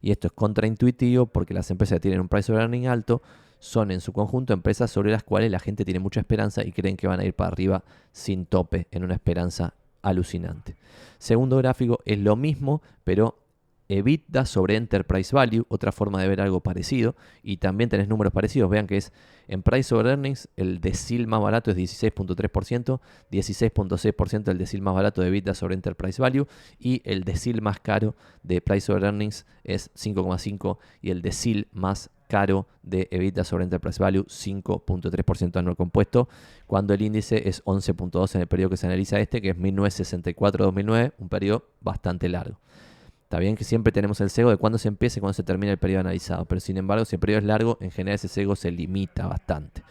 Y esto es contraintuitivo porque las empresas que tienen un price of earning alto son en su conjunto empresas sobre las cuales la gente tiene mucha esperanza y creen que van a ir para arriba sin tope, en una esperanza alucinante. Segundo gráfico es lo mismo, pero EBITDA sobre Enterprise Value, otra forma de ver algo parecido, y también tenés números parecidos, vean que es en Price over Earnings, el decil más barato es 16.3%, 16.6% el decil más barato de EBITDA sobre Enterprise Value, y el decil más caro de Price over Earnings es 5.5% y el decil más caro de EBITDA sobre Enterprise Value 5.3% anual compuesto, cuando el índice es 11.2 en el periodo que se analiza este, que es 1964-2009, un periodo bastante largo. Está bien que siempre tenemos el sesgo de cuándo se empieza y cuándo se termina el periodo analizado, pero sin embargo, si el periodo es largo, en general ese sesgo se limita bastante.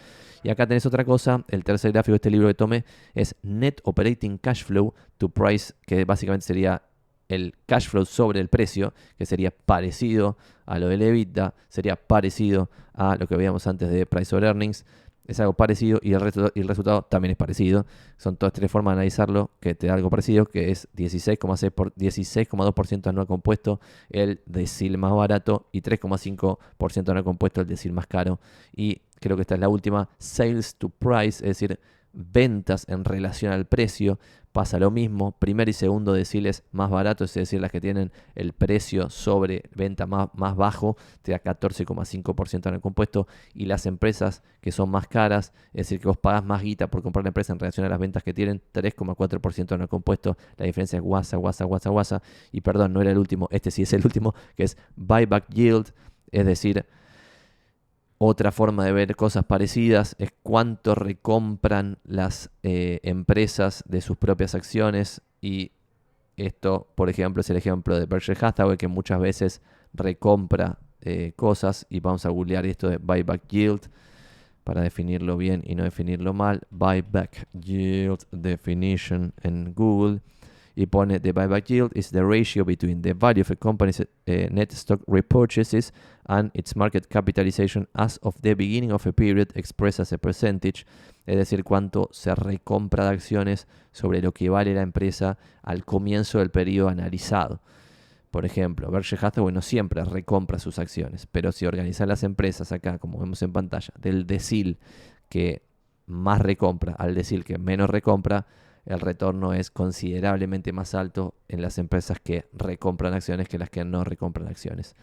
Y acá tenés otra cosa, el tercer gráfico de este libro que tomé es Net Operating Cash Flow to Price, que básicamente sería el cash flow sobre el precio, que sería parecido a lo del EBITDA, sería parecido a lo que veíamos antes de Price over Earnings es algo parecido y el, resultado también es parecido. Son todas tres formas de analizarlo que te da algo parecido, que es 16,2% por 16 anual compuesto, el decil más barato, y 3,5% anual compuesto, el decil más caro. Y creo que esta es la última, sales to price, es decir, ventas en relación al precio, pasa lo mismo. Primer y segundo deciles más baratos, es decir, las que tienen el precio sobre venta más, más bajo, te da 14,5% en el compuesto. Y las empresas que son más caras, es decir, que vos pagás más guita por comprar la empresa en relación a las ventas que tienen, 3,4% en el compuesto. La diferencia es guasa, guasa, guasa, guasa. Y perdón, no era el último, este sí es el último, que es buyback yield, es decir, otra forma de ver cosas parecidas es cuánto recompran las eh, empresas de sus propias acciones y esto, por ejemplo, es el ejemplo de Berkshire Hathaway que muchas veces recompra eh, cosas y vamos a googlear esto de buyback yield para definirlo bien y no definirlo mal. Buyback yield definition en Google y pone the buyback yield is the ratio between the value of a company's eh, net stock repurchases and its market capitalization as of the beginning of a period expressed as a percentage, es decir, cuánto se recompra de acciones sobre lo que vale la empresa al comienzo del periodo analizado. Por ejemplo, Berkshire Hathaway no siempre recompra sus acciones, pero si organizan las empresas acá, como vemos en pantalla, del decil que más recompra al decil que menos recompra, el retorno es considerablemente más alto en las empresas que recompran acciones que las que no recompran acciones.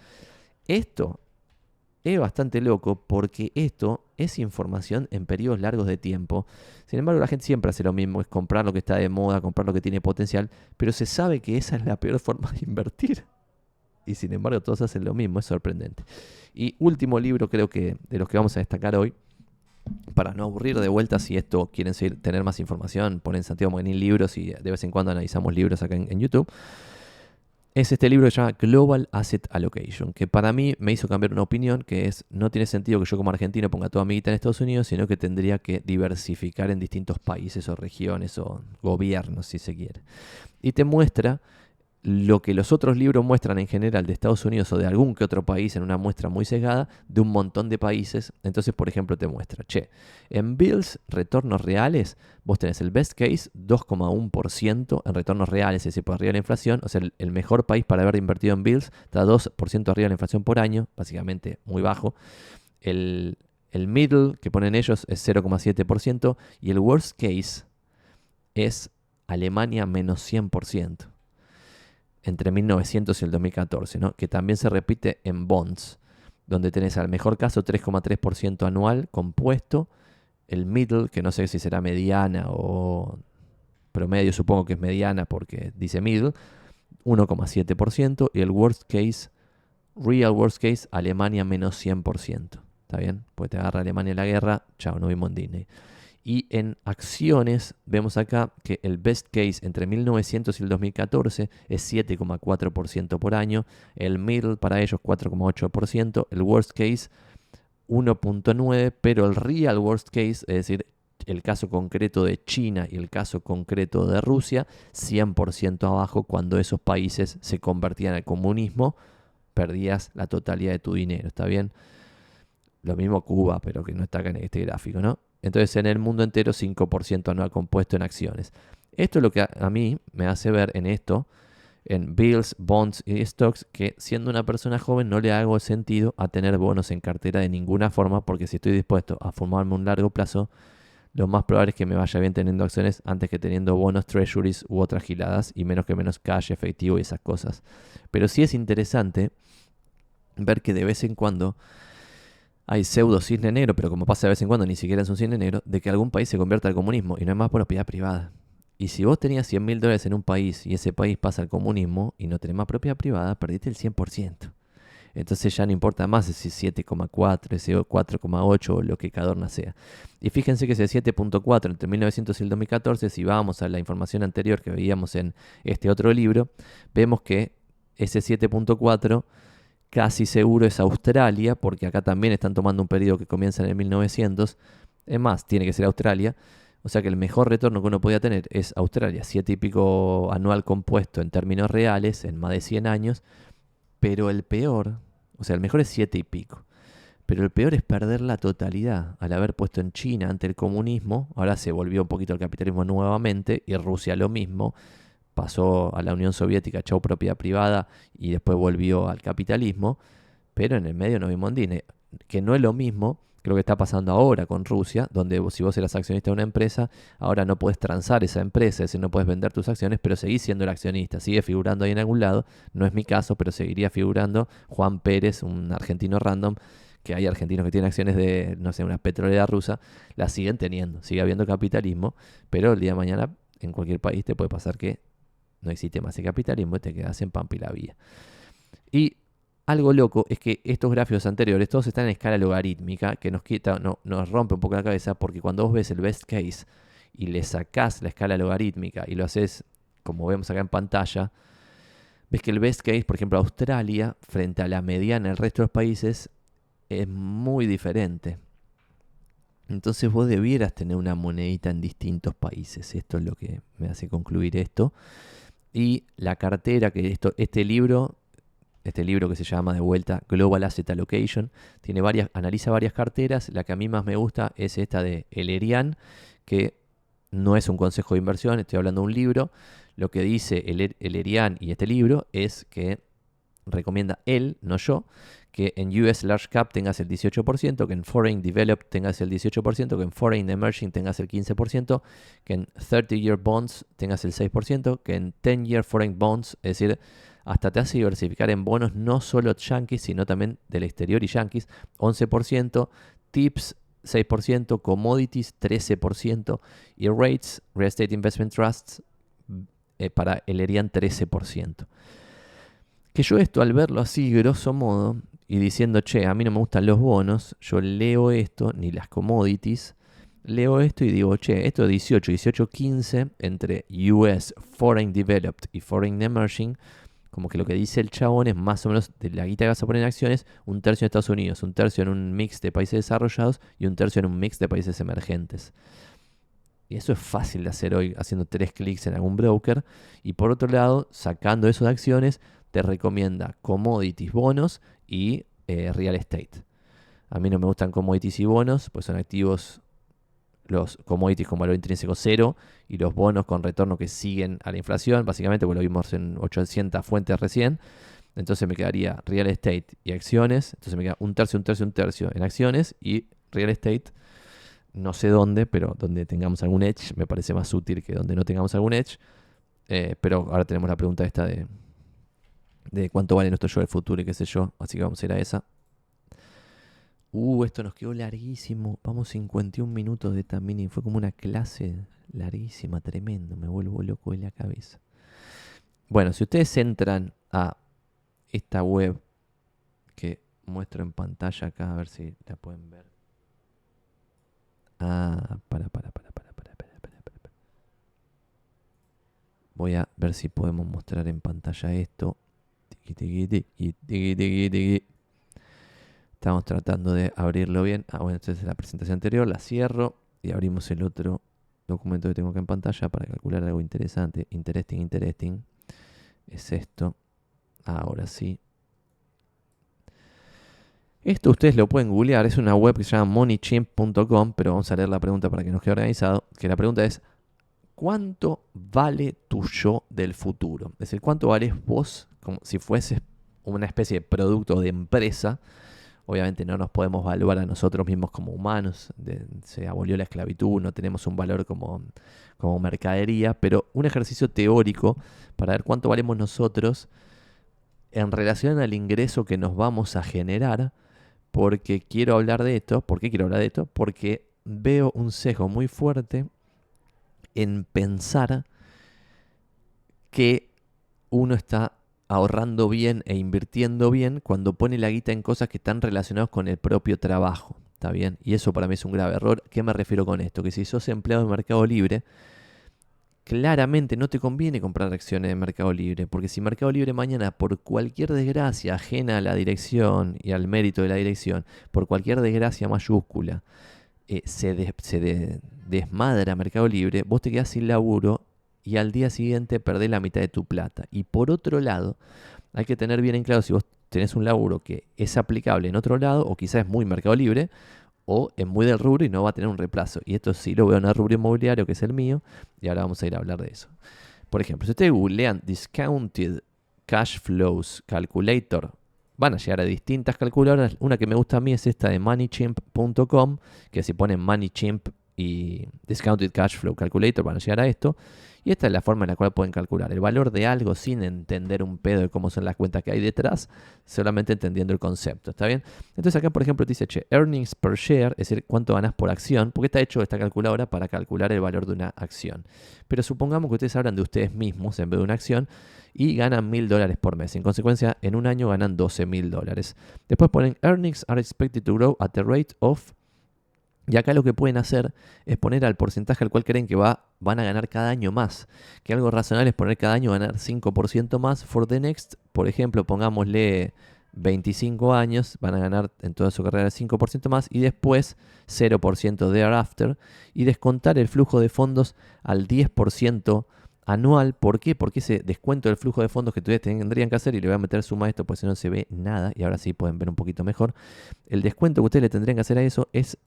Esto es bastante loco porque esto es información en periodos largos de tiempo. Sin embargo, la gente siempre hace lo mismo, es comprar lo que está de moda, comprar lo que tiene potencial, pero se sabe que esa es la peor forma de invertir. Y sin embargo, todos hacen lo mismo, es sorprendente. Y último libro creo que de los que vamos a destacar hoy para no aburrir de vuelta, si esto quieren seguir, tener más información, ponen Santiago Magnin libros y de vez en cuando analizamos libros acá en, YouTube. Es este libro que se llama Global Asset Allocation, que para mí me hizo cambiar una opinión, que es, no tiene sentido que yo como argentino ponga toda mi guita en Estados Unidos, sino que tendría que diversificar en distintos países o regiones o gobiernos, si se quiere. Y te muestra lo que los otros libros muestran en general de Estados Unidos o de algún que otro país en una muestra muy sesgada de un montón de países. Entonces, por ejemplo, te muestra, che, en Bills, retornos reales, vos tenés el best case 2,1% en retornos reales, es decir, por arriba de la inflación. O sea, el, mejor país para haber invertido en Bills está 2% arriba de la inflación por año, básicamente muy bajo. El, el middle que ponen ellos es 0,7% y el worst case es Alemania menos 100% entre 1900 y el 2014, ¿no? que también se repite en bonds, donde tenés al mejor caso 3,3% anual compuesto, el middle, que no sé si será mediana o promedio, supongo que es mediana porque dice middle, 1,7%, y el worst case, real worst case, Alemania menos 100%. ¿Está bien? Pues te agarra Alemania la guerra, chao, no vimos en Disney. Y en acciones vemos acá que el best case entre 1900 y el 2014 es 7,4% por año, el middle para ellos 4,8%, el worst case 1,9%, pero el real worst case, es decir, el caso concreto de China y el caso concreto de Rusia, 100% abajo cuando esos países se convertían al comunismo, perdías la totalidad de tu dinero, ¿está bien? Lo mismo Cuba, pero que no está acá en este gráfico, ¿no? Entonces en el mundo entero 5% anual compuesto en acciones. Esto es lo que a, mí me hace ver en esto, en bills, bonds y stocks, que siendo una persona joven no le hago sentido a tener bonos en cartera de ninguna forma, porque si estoy dispuesto a formarme un largo plazo, lo más probable es que me vaya bien teniendo acciones antes que teniendo bonos, treasuries u otras giladas, y menos que menos cash, efectivo y esas cosas. Pero sí es interesante ver que de vez en cuando hay pseudo cisne negro, pero como pasa de vez en cuando, ni siquiera es un cisne negro, de que algún país se convierta al comunismo y no es más propiedad privada. Y si vos tenías 100 mil dólares en un país y ese país pasa al comunismo y no tenés más propiedad privada, perdiste el 100%. Entonces ya no importa más si 7,4, ese 4,8 o lo que Cadorna sea. Y fíjense que ese 7,4 entre 1900 y el 2014, si vamos a la información anterior que veíamos en este otro libro, vemos que ese 7,4 casi seguro es Australia, porque acá también están tomando un periodo que comienza en el 1900. Es más, tiene que ser Australia. O sea que el mejor retorno que uno podía tener es Australia, siete y pico anual compuesto en términos reales, en más de 100 años. Pero el peor, o sea, el mejor es siete y pico. Pero el peor es perder la totalidad. Al haber puesto en China ante el comunismo, ahora se volvió un poquito el capitalismo nuevamente y Rusia lo mismo pasó a la Unión Soviética, chau propiedad privada y después volvió al capitalismo, pero en el medio no vimos Mondine, que no es lo mismo lo que está pasando ahora con Rusia, donde si vos eras accionista de una empresa, ahora no puedes transar esa empresa, es decir, no puedes vender tus acciones, pero seguís siendo el accionista, sigue figurando ahí en algún lado, no es mi caso, pero seguiría figurando Juan Pérez, un argentino random, que hay argentinos que tienen acciones de, no sé, una petrolera rusa, las siguen teniendo, sigue habiendo capitalismo, pero el día de mañana en cualquier país te puede pasar que no existe más el capitalismo, te quedas en Pampa la vía. Y algo loco es que estos gráficos anteriores todos están en escala logarítmica, que nos quita, no, nos rompe un poco la cabeza, porque cuando vos ves el best case y le sacás la escala logarítmica y lo haces como vemos acá en pantalla, ves que el best case, por ejemplo, Australia, frente a la mediana del resto de los países, es muy diferente. Entonces vos debieras tener una monedita en distintos países. Esto es lo que me hace concluir esto. Y la cartera, que esto, este libro, este libro que se llama de vuelta Global Asset Allocation, tiene varias, analiza varias carteras. La que a mí más me gusta es esta de Elerian, que no es un consejo de inversión, estoy hablando de un libro. Lo que dice el, Elerian y este libro es que recomienda él, no yo, que en US Large Cap tengas el 18%, que en Foreign Developed tengas el 18%, que en Foreign Emerging tengas el 15%, que en 30 Year Bonds tengas el 6%, que en 10 Year Foreign Bonds, es decir, hasta te hace diversificar en bonos no solo yankees, sino también del exterior y yankees, 11%, tips 6%, commodities 13% y rates, real estate investment trusts, eh, para el ERIAN 13%. Que yo esto al verlo así, grosso modo, y diciendo, che, a mí no me gustan los bonos, yo leo esto, ni las commodities, leo esto y digo, che, esto 18, 18, 15 entre US Foreign Developed y Foreign Emerging, como que lo que dice el chabón es más o menos de la guita que vas a poner en acciones, un tercio en Estados Unidos, un tercio en un mix de países desarrollados y un tercio en un mix de países emergentes. Y eso es fácil de hacer hoy haciendo tres clics en algún broker. Y por otro lado, sacando eso de acciones, te recomienda commodities, bonos y eh, real estate. A mí no me gustan commodities y bonos, pues son activos los commodities con valor intrínseco cero y los bonos con retorno que siguen a la inflación, básicamente, porque lo vimos en 800 fuentes recién. Entonces me quedaría real estate y acciones. Entonces me queda un tercio, un tercio, un tercio en acciones y real estate. No sé dónde, pero donde tengamos algún edge me parece más útil que donde no tengamos algún edge. Eh, pero ahora tenemos la pregunta esta de de cuánto vale nuestro yo del futuro y qué sé yo. Así que vamos a ir a esa. Uh, esto nos quedó larguísimo. Vamos 51 minutos de esta mini. Fue como una clase larguísima, tremendo. Me vuelvo loco de la cabeza. Bueno, si ustedes entran a esta web que muestro en pantalla acá, a ver si la pueden ver. Ah, para, para, para, para, para, para, para, para. Voy a ver si podemos mostrar en pantalla esto. Estamos tratando de abrirlo bien. Ah, bueno, esta es la presentación anterior. La cierro y abrimos el otro documento que tengo acá en pantalla para calcular algo interesante. Interesting, interesting. Es esto. Ahora sí. Esto ustedes lo pueden googlear. Es una web que se llama moneychimp.com. Pero vamos a leer la pregunta para que nos quede organizado. Que la pregunta es: ¿Cuánto vale tu yo del futuro? Es decir, ¿cuánto vales vos como si fuese una especie de producto de empresa. Obviamente no nos podemos evaluar a nosotros mismos como humanos, se abolió la esclavitud, no tenemos un valor como, como mercadería, pero un ejercicio teórico para ver cuánto valemos nosotros en relación al ingreso que nos vamos a generar, porque quiero hablar de esto, ¿por qué quiero hablar de esto? Porque veo un sesgo muy fuerte en pensar que uno está ahorrando bien e invirtiendo bien cuando pone la guita en cosas que están relacionadas con el propio trabajo. ¿Está bien? Y eso para mí es un grave error. ¿Qué me refiero con esto? Que si sos empleado de Mercado Libre, claramente no te conviene comprar acciones de Mercado Libre, porque si Mercado Libre mañana, por cualquier desgracia ajena a la dirección y al mérito de la dirección, por cualquier desgracia mayúscula, eh, se, se desmadra Mercado Libre, vos te quedás sin laburo y al día siguiente perdés la mitad de tu plata. Y por otro lado, hay que tener bien en claro si vos tenés un laburo que es aplicable en otro lado, o quizás es muy mercado libre, o es muy del rubro y no va a tener un reemplazo. Y esto sí lo veo en el rubro inmobiliario, que es el mío, y ahora vamos a ir a hablar de eso. Por ejemplo, si ustedes googlean Discounted Cash Flows Calculator, van a llegar a distintas calculadoras. Una que me gusta a mí es esta de moneychimp.com, que si ponen moneychimp y Discounted Cash Flow Calculator van a llegar a esto. Y esta es la forma en la cual pueden calcular el valor de algo sin entender un pedo de cómo son las cuentas que hay detrás, solamente entendiendo el concepto. ¿Está bien? Entonces acá, por ejemplo, te dice, che, earnings per share, es decir, cuánto ganas por acción, porque está hecho esta calculadora para calcular el valor de una acción. Pero supongamos que ustedes hablan de ustedes mismos en vez de una acción y ganan mil dólares por mes. En consecuencia, en un año ganan 12 mil dólares. Después ponen, earnings are expected to grow at the rate of y acá lo que pueden hacer es poner al porcentaje al cual creen que va, van a ganar cada año más. Que algo razonable es poner cada año ganar 5% más for the next. Por ejemplo, pongámosle 25 años, van a ganar en toda su carrera 5% más y después 0% thereafter. Y descontar el flujo de fondos al 10% anual. ¿Por qué? Porque ese descuento del flujo de fondos que ustedes tendrían que hacer, y le voy a meter suma a esto, pues si no se ve nada, y ahora sí pueden ver un poquito mejor. El descuento que ustedes le tendrían que hacer a eso es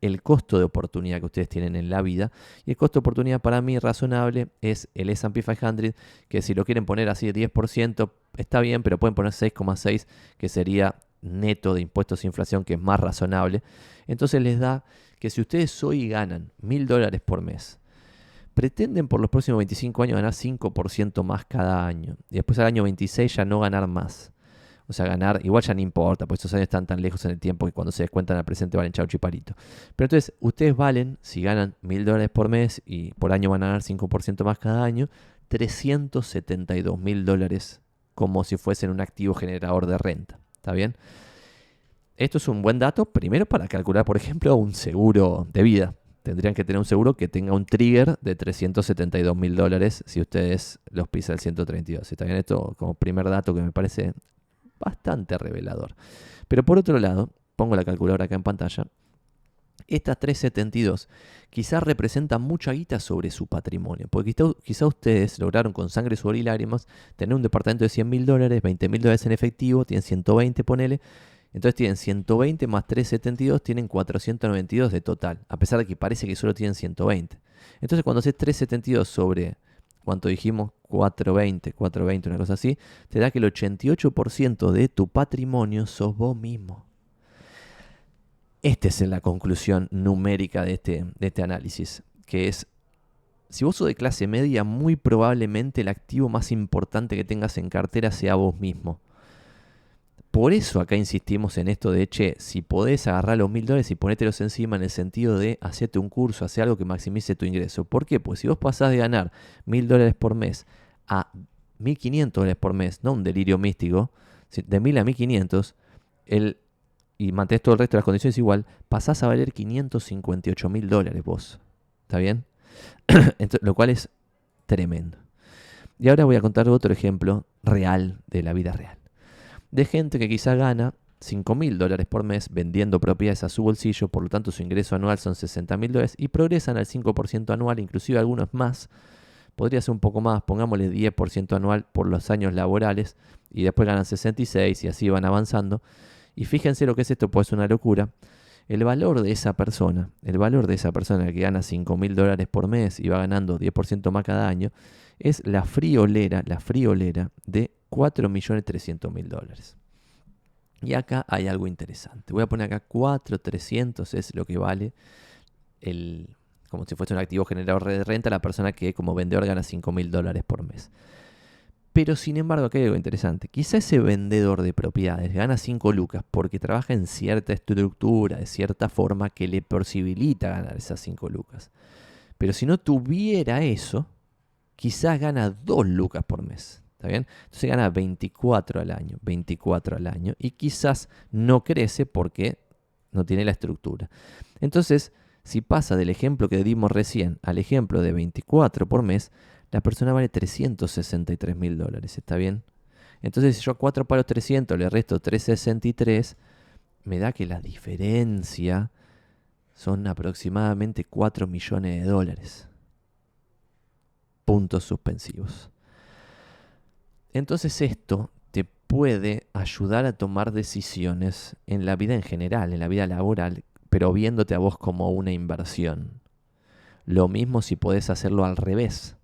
el costo de oportunidad que ustedes tienen en la vida. Y el costo de oportunidad para mí razonable es el SP 500, que si lo quieren poner así de 10%, está bien, pero pueden poner 6,6, que sería neto de impuestos e inflación, que es más razonable. Entonces les da que si ustedes hoy ganan mil dólares por mes, pretenden por los próximos 25 años ganar 5% más cada año. Y después al año 26 ya no ganar más. O sea, ganar, igual ya no importa, pues estos años están tan lejos en el tiempo que cuando se descuentan al presente valen chau chiparito. Pero entonces, ustedes valen, si ganan mil dólares por mes y por año van a ganar 5% más cada año, 372 mil dólares como si fuesen un activo generador de renta. ¿Está bien? Esto es un buen dato, primero para calcular, por ejemplo, un seguro de vida. Tendrían que tener un seguro que tenga un trigger de 372 mil dólares si ustedes los pisa el 132. ¿Está bien? Esto como primer dato que me parece bastante revelador. Pero por otro lado, pongo la calculadora acá en pantalla, estas 372 quizás representan mucha guita sobre su patrimonio, porque quizá, ustedes lograron con sangre, sudor y lágrimas tener un departamento de 100 mil dólares, 20 mil dólares en efectivo, tienen 120, ponele, entonces tienen 120 más 372, tienen 492 de total, a pesar de que parece que solo tienen 120. Entonces cuando haces 372 sobre ¿cuánto dijimos? 420, 420, una cosa así, te da que el 88% de tu patrimonio sos vos mismo. Esta es la conclusión numérica de este, de este análisis, que es, si vos sos de clase media, muy probablemente el activo más importante que tengas en cartera sea vos mismo. Por eso acá insistimos en esto de, che, si podés agarrar los mil dólares y ponételos encima en el sentido de hacerte un curso, hacer algo que maximice tu ingreso. ¿Por qué? Pues si vos pasás de ganar mil dólares por mes a 1.500 dólares por mes, no un delirio místico, de 1.000 a 1.500, el, y mantén todo el resto de las condiciones igual, pasás a valer 558 mil dólares vos. ¿Está bien? lo cual es tremendo. Y ahora voy a contar otro ejemplo real de la vida real de gente que quizá gana 5 mil dólares por mes vendiendo propiedades a su bolsillo, por lo tanto su ingreso anual son 60 mil dólares y progresan al 5% anual, inclusive algunos más, podría ser un poco más, pongámosle 10% anual por los años laborales y después ganan 66 y así van avanzando. Y fíjense lo que es esto, pues es una locura. El valor de esa persona, el valor de esa persona que gana 5 mil dólares por mes y va ganando 10% más cada año, es la friolera, la friolera de 4.300.000 dólares. Y acá hay algo interesante. Voy a poner acá 4.300 es lo que vale el, como si fuese un activo generador de renta, la persona que como vendedor gana 5.000 dólares por mes. Pero sin embargo, aquí hay algo interesante. Quizá ese vendedor de propiedades gana 5 lucas porque trabaja en cierta estructura, de cierta forma que le posibilita ganar esas 5 lucas. Pero si no tuviera eso, quizás gana 2 lucas por mes. ¿Está bien? Entonces gana 24 al año, 24 al año. Y quizás no crece porque no tiene la estructura. Entonces, si pasa del ejemplo que dimos recién al ejemplo de 24 por mes, la persona vale 363 mil dólares. ¿Está bien? Entonces, si yo a 4 palos 300 le resto 363, me da que la diferencia son aproximadamente 4 millones de dólares. Puntos suspensivos. Entonces esto te puede ayudar a tomar decisiones en la vida en general, en la vida laboral, pero viéndote a vos como una inversión. Lo mismo si podés hacerlo al revés.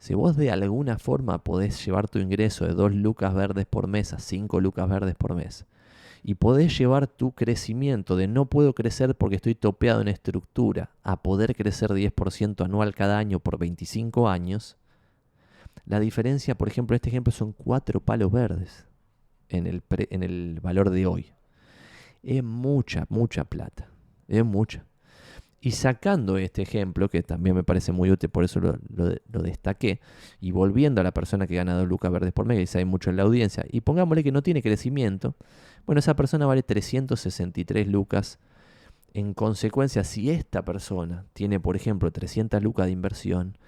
Si vos de alguna forma podés llevar tu ingreso de 2 lucas verdes por mes a 5 lucas verdes por mes, y podés llevar tu crecimiento de no puedo crecer porque estoy topeado en estructura a poder crecer 10% anual cada año por 25 años, la diferencia, por ejemplo, en este ejemplo son cuatro palos verdes en el, en el valor de hoy. Es mucha, mucha plata. Es mucha. Y sacando este ejemplo, que también me parece muy útil, por eso lo, destaqué, y volviendo a la persona que gana dos lucas verdes por mes, y sabe mucho en la audiencia, y pongámosle que no tiene crecimiento, bueno, esa persona vale 363 lucas. En consecuencia, si esta persona tiene, por ejemplo, 300 lucas de inversión,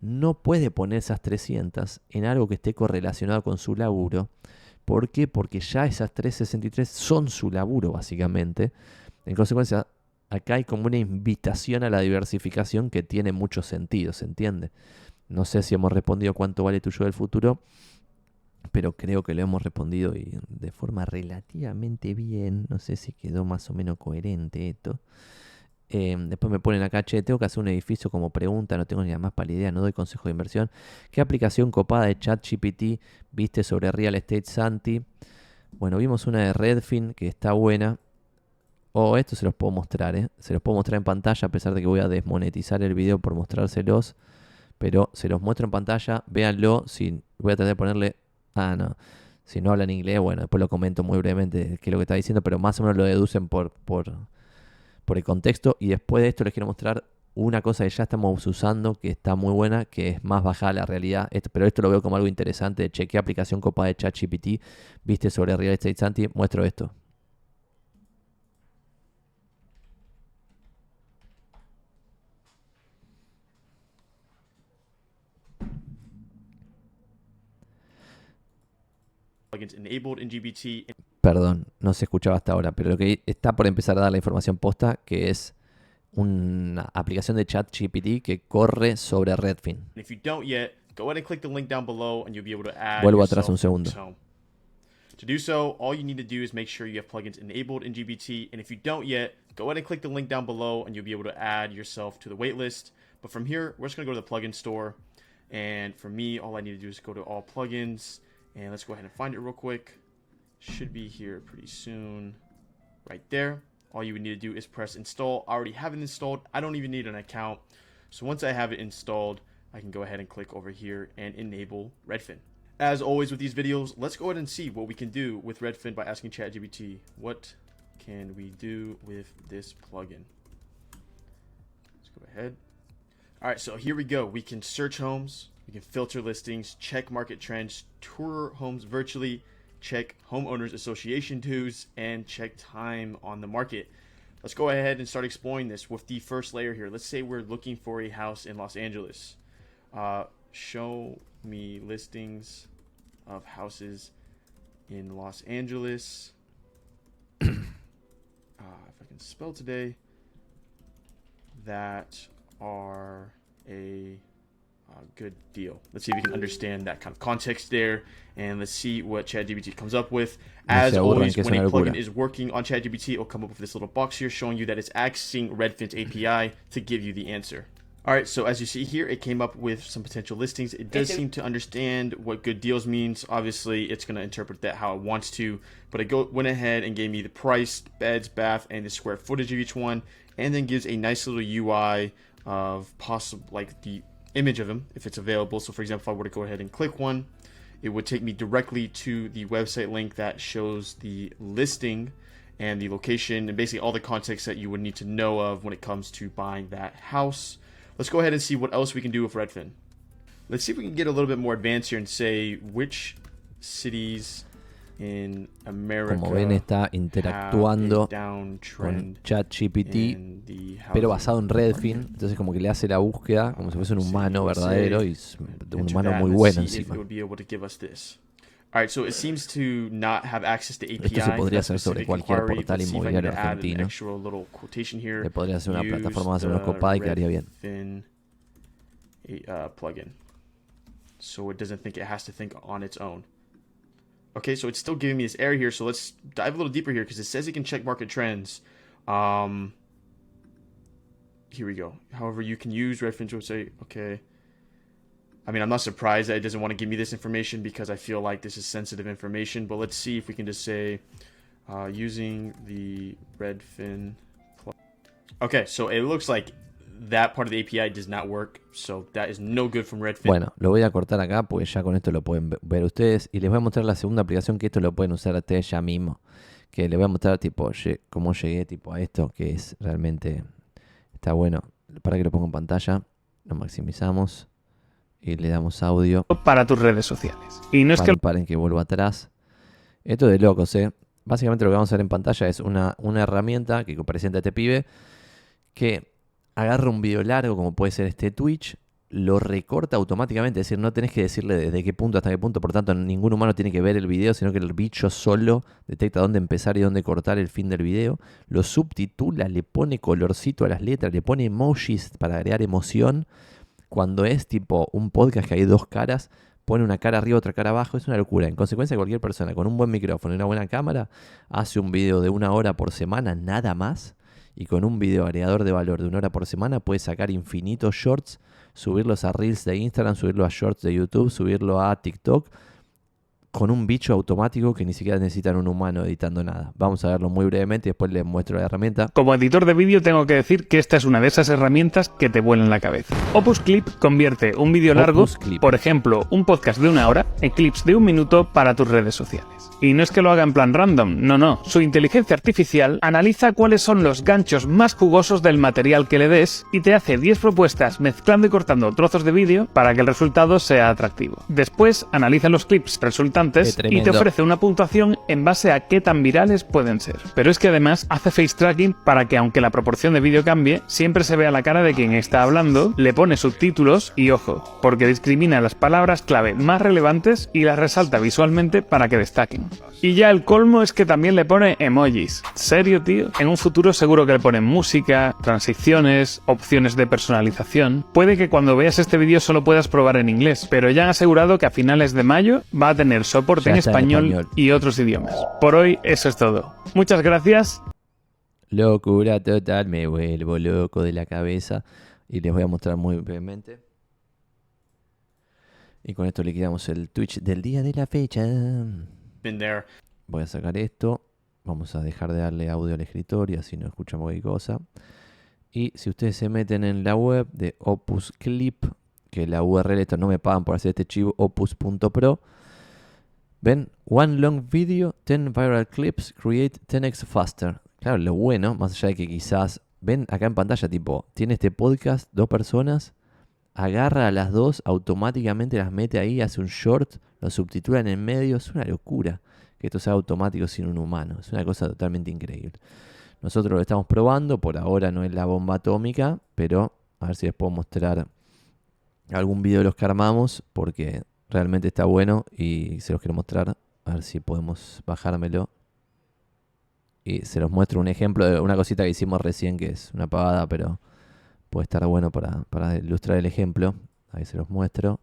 no puede poner esas 300 en algo que esté correlacionado con su laburo. ¿Por qué? Porque ya esas 363 son su laburo, básicamente. En consecuencia, acá hay como una invitación a la diversificación que tiene mucho sentido, ¿se entiende? No sé si hemos respondido cuánto vale tu yo del futuro, pero creo que lo hemos respondido y de forma relativamente bien. No sé si quedó más o menos coherente esto. Em, después me ponen acá, che, tengo que hacer un edificio como pregunta, no tengo ni la más pálida idea, no doy consejo de inversión. ¿Qué aplicación copada de ChatGPT viste sobre Real Estate Santi? Bueno, vimos una de Redfin que está buena. O oh, esto se los puedo mostrar, ¿eh? Se los puedo mostrar en pantalla a pesar de que voy a desmonetizar el video por mostrárselos. Pero se los muestro en pantalla, véanlo. Si voy a tratar de ponerle... Ah, no. Si no hablan inglés, bueno, después lo comento muy brevemente qué es lo que está diciendo, pero más o menos lo deducen por, por, por el contexto. Y después de esto les quiero mostrar una cosa que ya estamos usando, que está muy buena, que es más baja la realidad. pero esto lo veo como algo interesante. Chequé aplicación copa de ChatGPT, viste sobre Real Estate Santi, muestro esto. Perdón, no se escuchaba hasta ahora, pero lo que está por empezar a dar la información posta, que es una aplicación de chat GPT que corre sobre Redfin. Vuelvo atrás un segundo. To do so, all you need to do is make sure you have plugins enabled in GBT. And if you don't yet, go ahead and click the link down below and you'll be able to add yourself to the waitlist. But from here, we're just going to go to the plugin store. And for me, all I need to do is go to all plugins. And let's go ahead and find it real quick. Should be here pretty soon. Right there all you would need to do is press install. I already have it installed. I don't even need an account. So once I have it installed, I can go ahead and click over here and enable Redfin. As always with these videos, let's go ahead and see what we can do with Redfin by asking ChatGPT, what can we do with this plugin? Let's go ahead. All right, so here we go. We can search homes, we can filter listings, check market trends, tour homes virtually, check homeowners association dues, and check time on the market. Let's go ahead and start exploring this with the first layer here. Let's say we're looking for a house in Los Angeles. Uh, show me listings of houses in Los Angeles. uh, if I can spell today, that are a uh, good deal. Let's see if we can understand that kind of context there, and let's see what ChatGPT comes up with. As always, when a plugin is working on ChatGPT, it'll come up with this little box here showing you that it's accessing Redfin's API to give you the answer. All right, so as you see here, it came up with some potential listings. It does seem to understand what good deals means. Obviously, it's going to interpret that how it wants to, but it go, went ahead and gave me the price, beds, bath, and the square footage of each one, and then gives a nice little UI of possible like the image of him if it's available. So for example, if I were to go ahead and click one, it would take me directly to the website link that shows the listing and the location and basically all the context that you would need to know of when it comes to buying that house. Let's go ahead and see what else we can do with Redfin. Let's see if we can get a little bit more advanced here and say which cities Como ven está interactuando con ChatGPT, pero basado en Redfin. Entonces como que le hace la búsqueda como si fuese un humano verdadero y un humano muy bueno encima. Esto se podría hacer sobre cualquier portal inmobiliario argentino. Le podría hacer una plataforma más o menos copada y quedaría bien. Uh, plugin. So it doesn't think it has to think on its own. Okay, so it's still giving me this error here. So let's dive a little deeper here because it says it can check market trends. Um, here we go. However, you can use Redfin to say, okay. I mean, I'm not surprised that it doesn't want to give me this information because I feel like this is sensitive information. But let's see if we can just say uh, using the Redfin. Okay, so it looks like that part of the API does not work, so that is no good from Redfin. Bueno, lo voy a cortar acá porque ya con esto lo pueden ver ustedes y les voy a mostrar la segunda aplicación que esto lo pueden usar ustedes ya mismo. Que les voy a mostrar tipo cómo llegué tipo a esto que es realmente está bueno. Para que lo ponga en pantalla, lo maximizamos y le damos audio para tus redes sociales. Y no es que paren que vuelva atrás. Esto de locos, ¿eh? Básicamente lo que vamos a ver en pantalla es una, una herramienta que presenta este pibe que agarra un video largo, como puede ser este Twitch, lo recorta automáticamente, es decir, no tenés que decirle desde qué punto hasta qué punto, por tanto, ningún humano tiene que ver el video, sino que el bicho solo detecta dónde empezar y dónde cortar el fin del video, lo subtitula, le pone colorcito a las letras, le pone emojis para agregar emoción. cuando es tipo un podcast que hay dos caras, pone una cara arriba, otra cara abajo, es una locura. En consecuencia, cualquier persona con un buen micrófono y una buena cámara hace un video de una hora por semana, nada más, y con un video agregador de valor de una hora por semana puede sacar infinitos shorts, subirlos a Reels de Instagram, subirlo a Shorts de YouTube, subirlo a TikTok con un bicho automático que ni siquiera necesitan un humano editando nada. Vamos a verlo muy brevemente y después les muestro la herramienta. Como editor de vídeo tengo que decir que esta es una de esas herramientas que te vuelan la cabeza. Opus Clip convierte un vídeo largo, por ejemplo, un podcast de una hora, en clips de un minuto para tus redes sociales. Y no es que lo haga en plan random, no, no. Su inteligencia artificial analiza cuáles son los ganchos más jugosos del material que le des y te hace 10 propuestas mezclando y cortando trozos de vídeo para que el resultado sea atractivo. Después analiza los clips resultantes y te ofrece una puntuación en base a qué tan virales pueden ser. Pero es que además hace face tracking para que aunque la proporción de vídeo cambie, siempre se vea la cara de quien está hablando, le pone subtítulos y ojo, porque discrimina las palabras clave más relevantes y las resalta visualmente para que destaquen. Y ya el colmo es que también le pone emojis. ¿Serio, tío? En un futuro seguro que le ponen música, transiciones, opciones de personalización. Puede que cuando veas este vídeo solo puedas probar en inglés, pero ya han asegurado que a finales de mayo va a tener soporte en español, y otros idiomas. Por hoy eso es todo. Muchas gracias. Locura total, me vuelvo loco de la cabeza y les voy a mostrar muy brevemente. Y con esto liquidamos el Twitch del día de la fecha. Voy a sacar esto. Vamos a dejar de darle audio al escritorio, así no escuchamos cualquier cosa. Y si ustedes se meten en la web de Opus Clip, que la URL, esto no me pagan por hacer este chivo, opus.pro, ven, one long video, 10 viral clips, create 10x faster. Claro, lo bueno, más allá de que quizás, ven acá en pantalla, tipo, tiene este podcast, dos personas, agarra a las dos, automáticamente las mete ahí, hace un short, lo subtitulan en medio. Es una locura que esto sea automático sin un humano. Es una cosa totalmente increíble. Nosotros lo estamos probando, por ahora no es la bomba atómica, pero a ver si les puedo mostrar algún video de los que armamos, porque realmente está bueno y se los quiero mostrar. A ver si podemos bajármelo. Y se los muestro un ejemplo de una cosita que hicimos recién, que es una pavada, pero puede estar bueno para, ilustrar el ejemplo. Ahí se los muestro.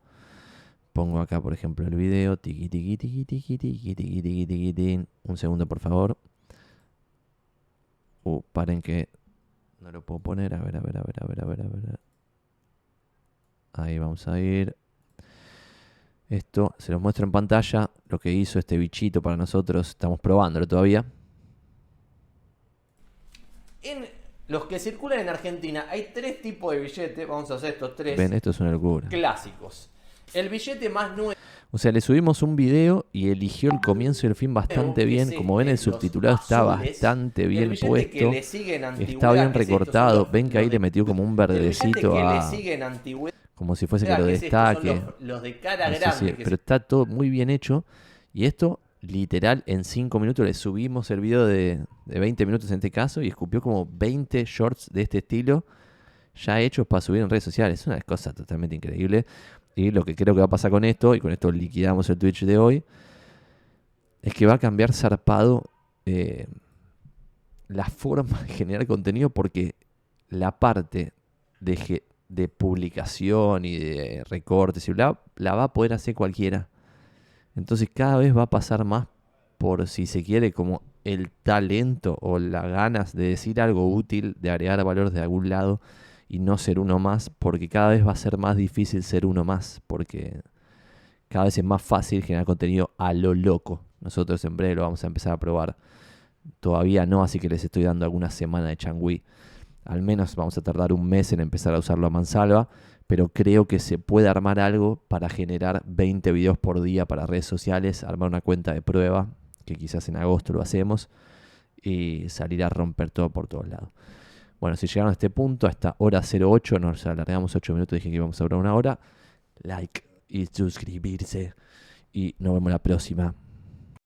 Pongo acá, por ejemplo, el video. Tiki, tiki, tiki, tiki, tiki, tiki, tiki, tiki, tiki. Un segundo, por favor. Uh, paren que no lo puedo poner. A ver, a ver, a ver, a ver, a ver, a ver. Ahí vamos a ir. Esto se los muestro en pantalla. Lo que hizo este bichito para nosotros. Estamos probándolo todavía. En los que circulan en Argentina, hay tres tipos de billetes, vamos a hacer estos tres. Ven, esto es una locura. Clásicos. El billete más nuevo. O sea, le subimos un video y eligió el comienzo y el fin bastante bien. Como ven, el subtitulado está bastante bien puesto. Está bien recortado. Ven que ahí le metió como un verdecito a. Como si fuese que lo destaque. Los, de cara grande. pero está todo muy bien hecho. Y esto literal en 5 minutos le subimos el video de, de, 20 minutos en este caso y escupió como 20 shorts de este estilo ya hechos para subir en redes sociales. Es una cosa totalmente increíble. Y lo que creo que va a pasar con esto, y con esto liquidamos el Twitch de hoy, es que va a cambiar zarpado eh, la forma de generar contenido porque la parte de, publicación y de recortes la va a poder hacer cualquiera. Entonces cada vez va a pasar más por, si se quiere, como el talento o las ganas de decir algo útil, de agregar valor de algún lado y no ser uno más, porque cada vez va a ser más difícil ser uno más, porque cada vez es más fácil generar contenido a lo loco. Nosotros en breve lo vamos a empezar a probar. Todavía no, así que les estoy dando alguna semana de changui. Al menos vamos a tardar un mes en empezar a usarlo a mansalva pero creo que se puede armar algo para generar 20 videos por día para redes sociales, armar una cuenta de prueba, que quizás en agosto lo hacemos, y salir a romper todo por todos lados. Bueno, si llegaron a este punto, hasta hora 08, nos alargamos 8 minutos, dije que íbamos a durar una hora. Like y suscribirse. Y nos vemos la próxima.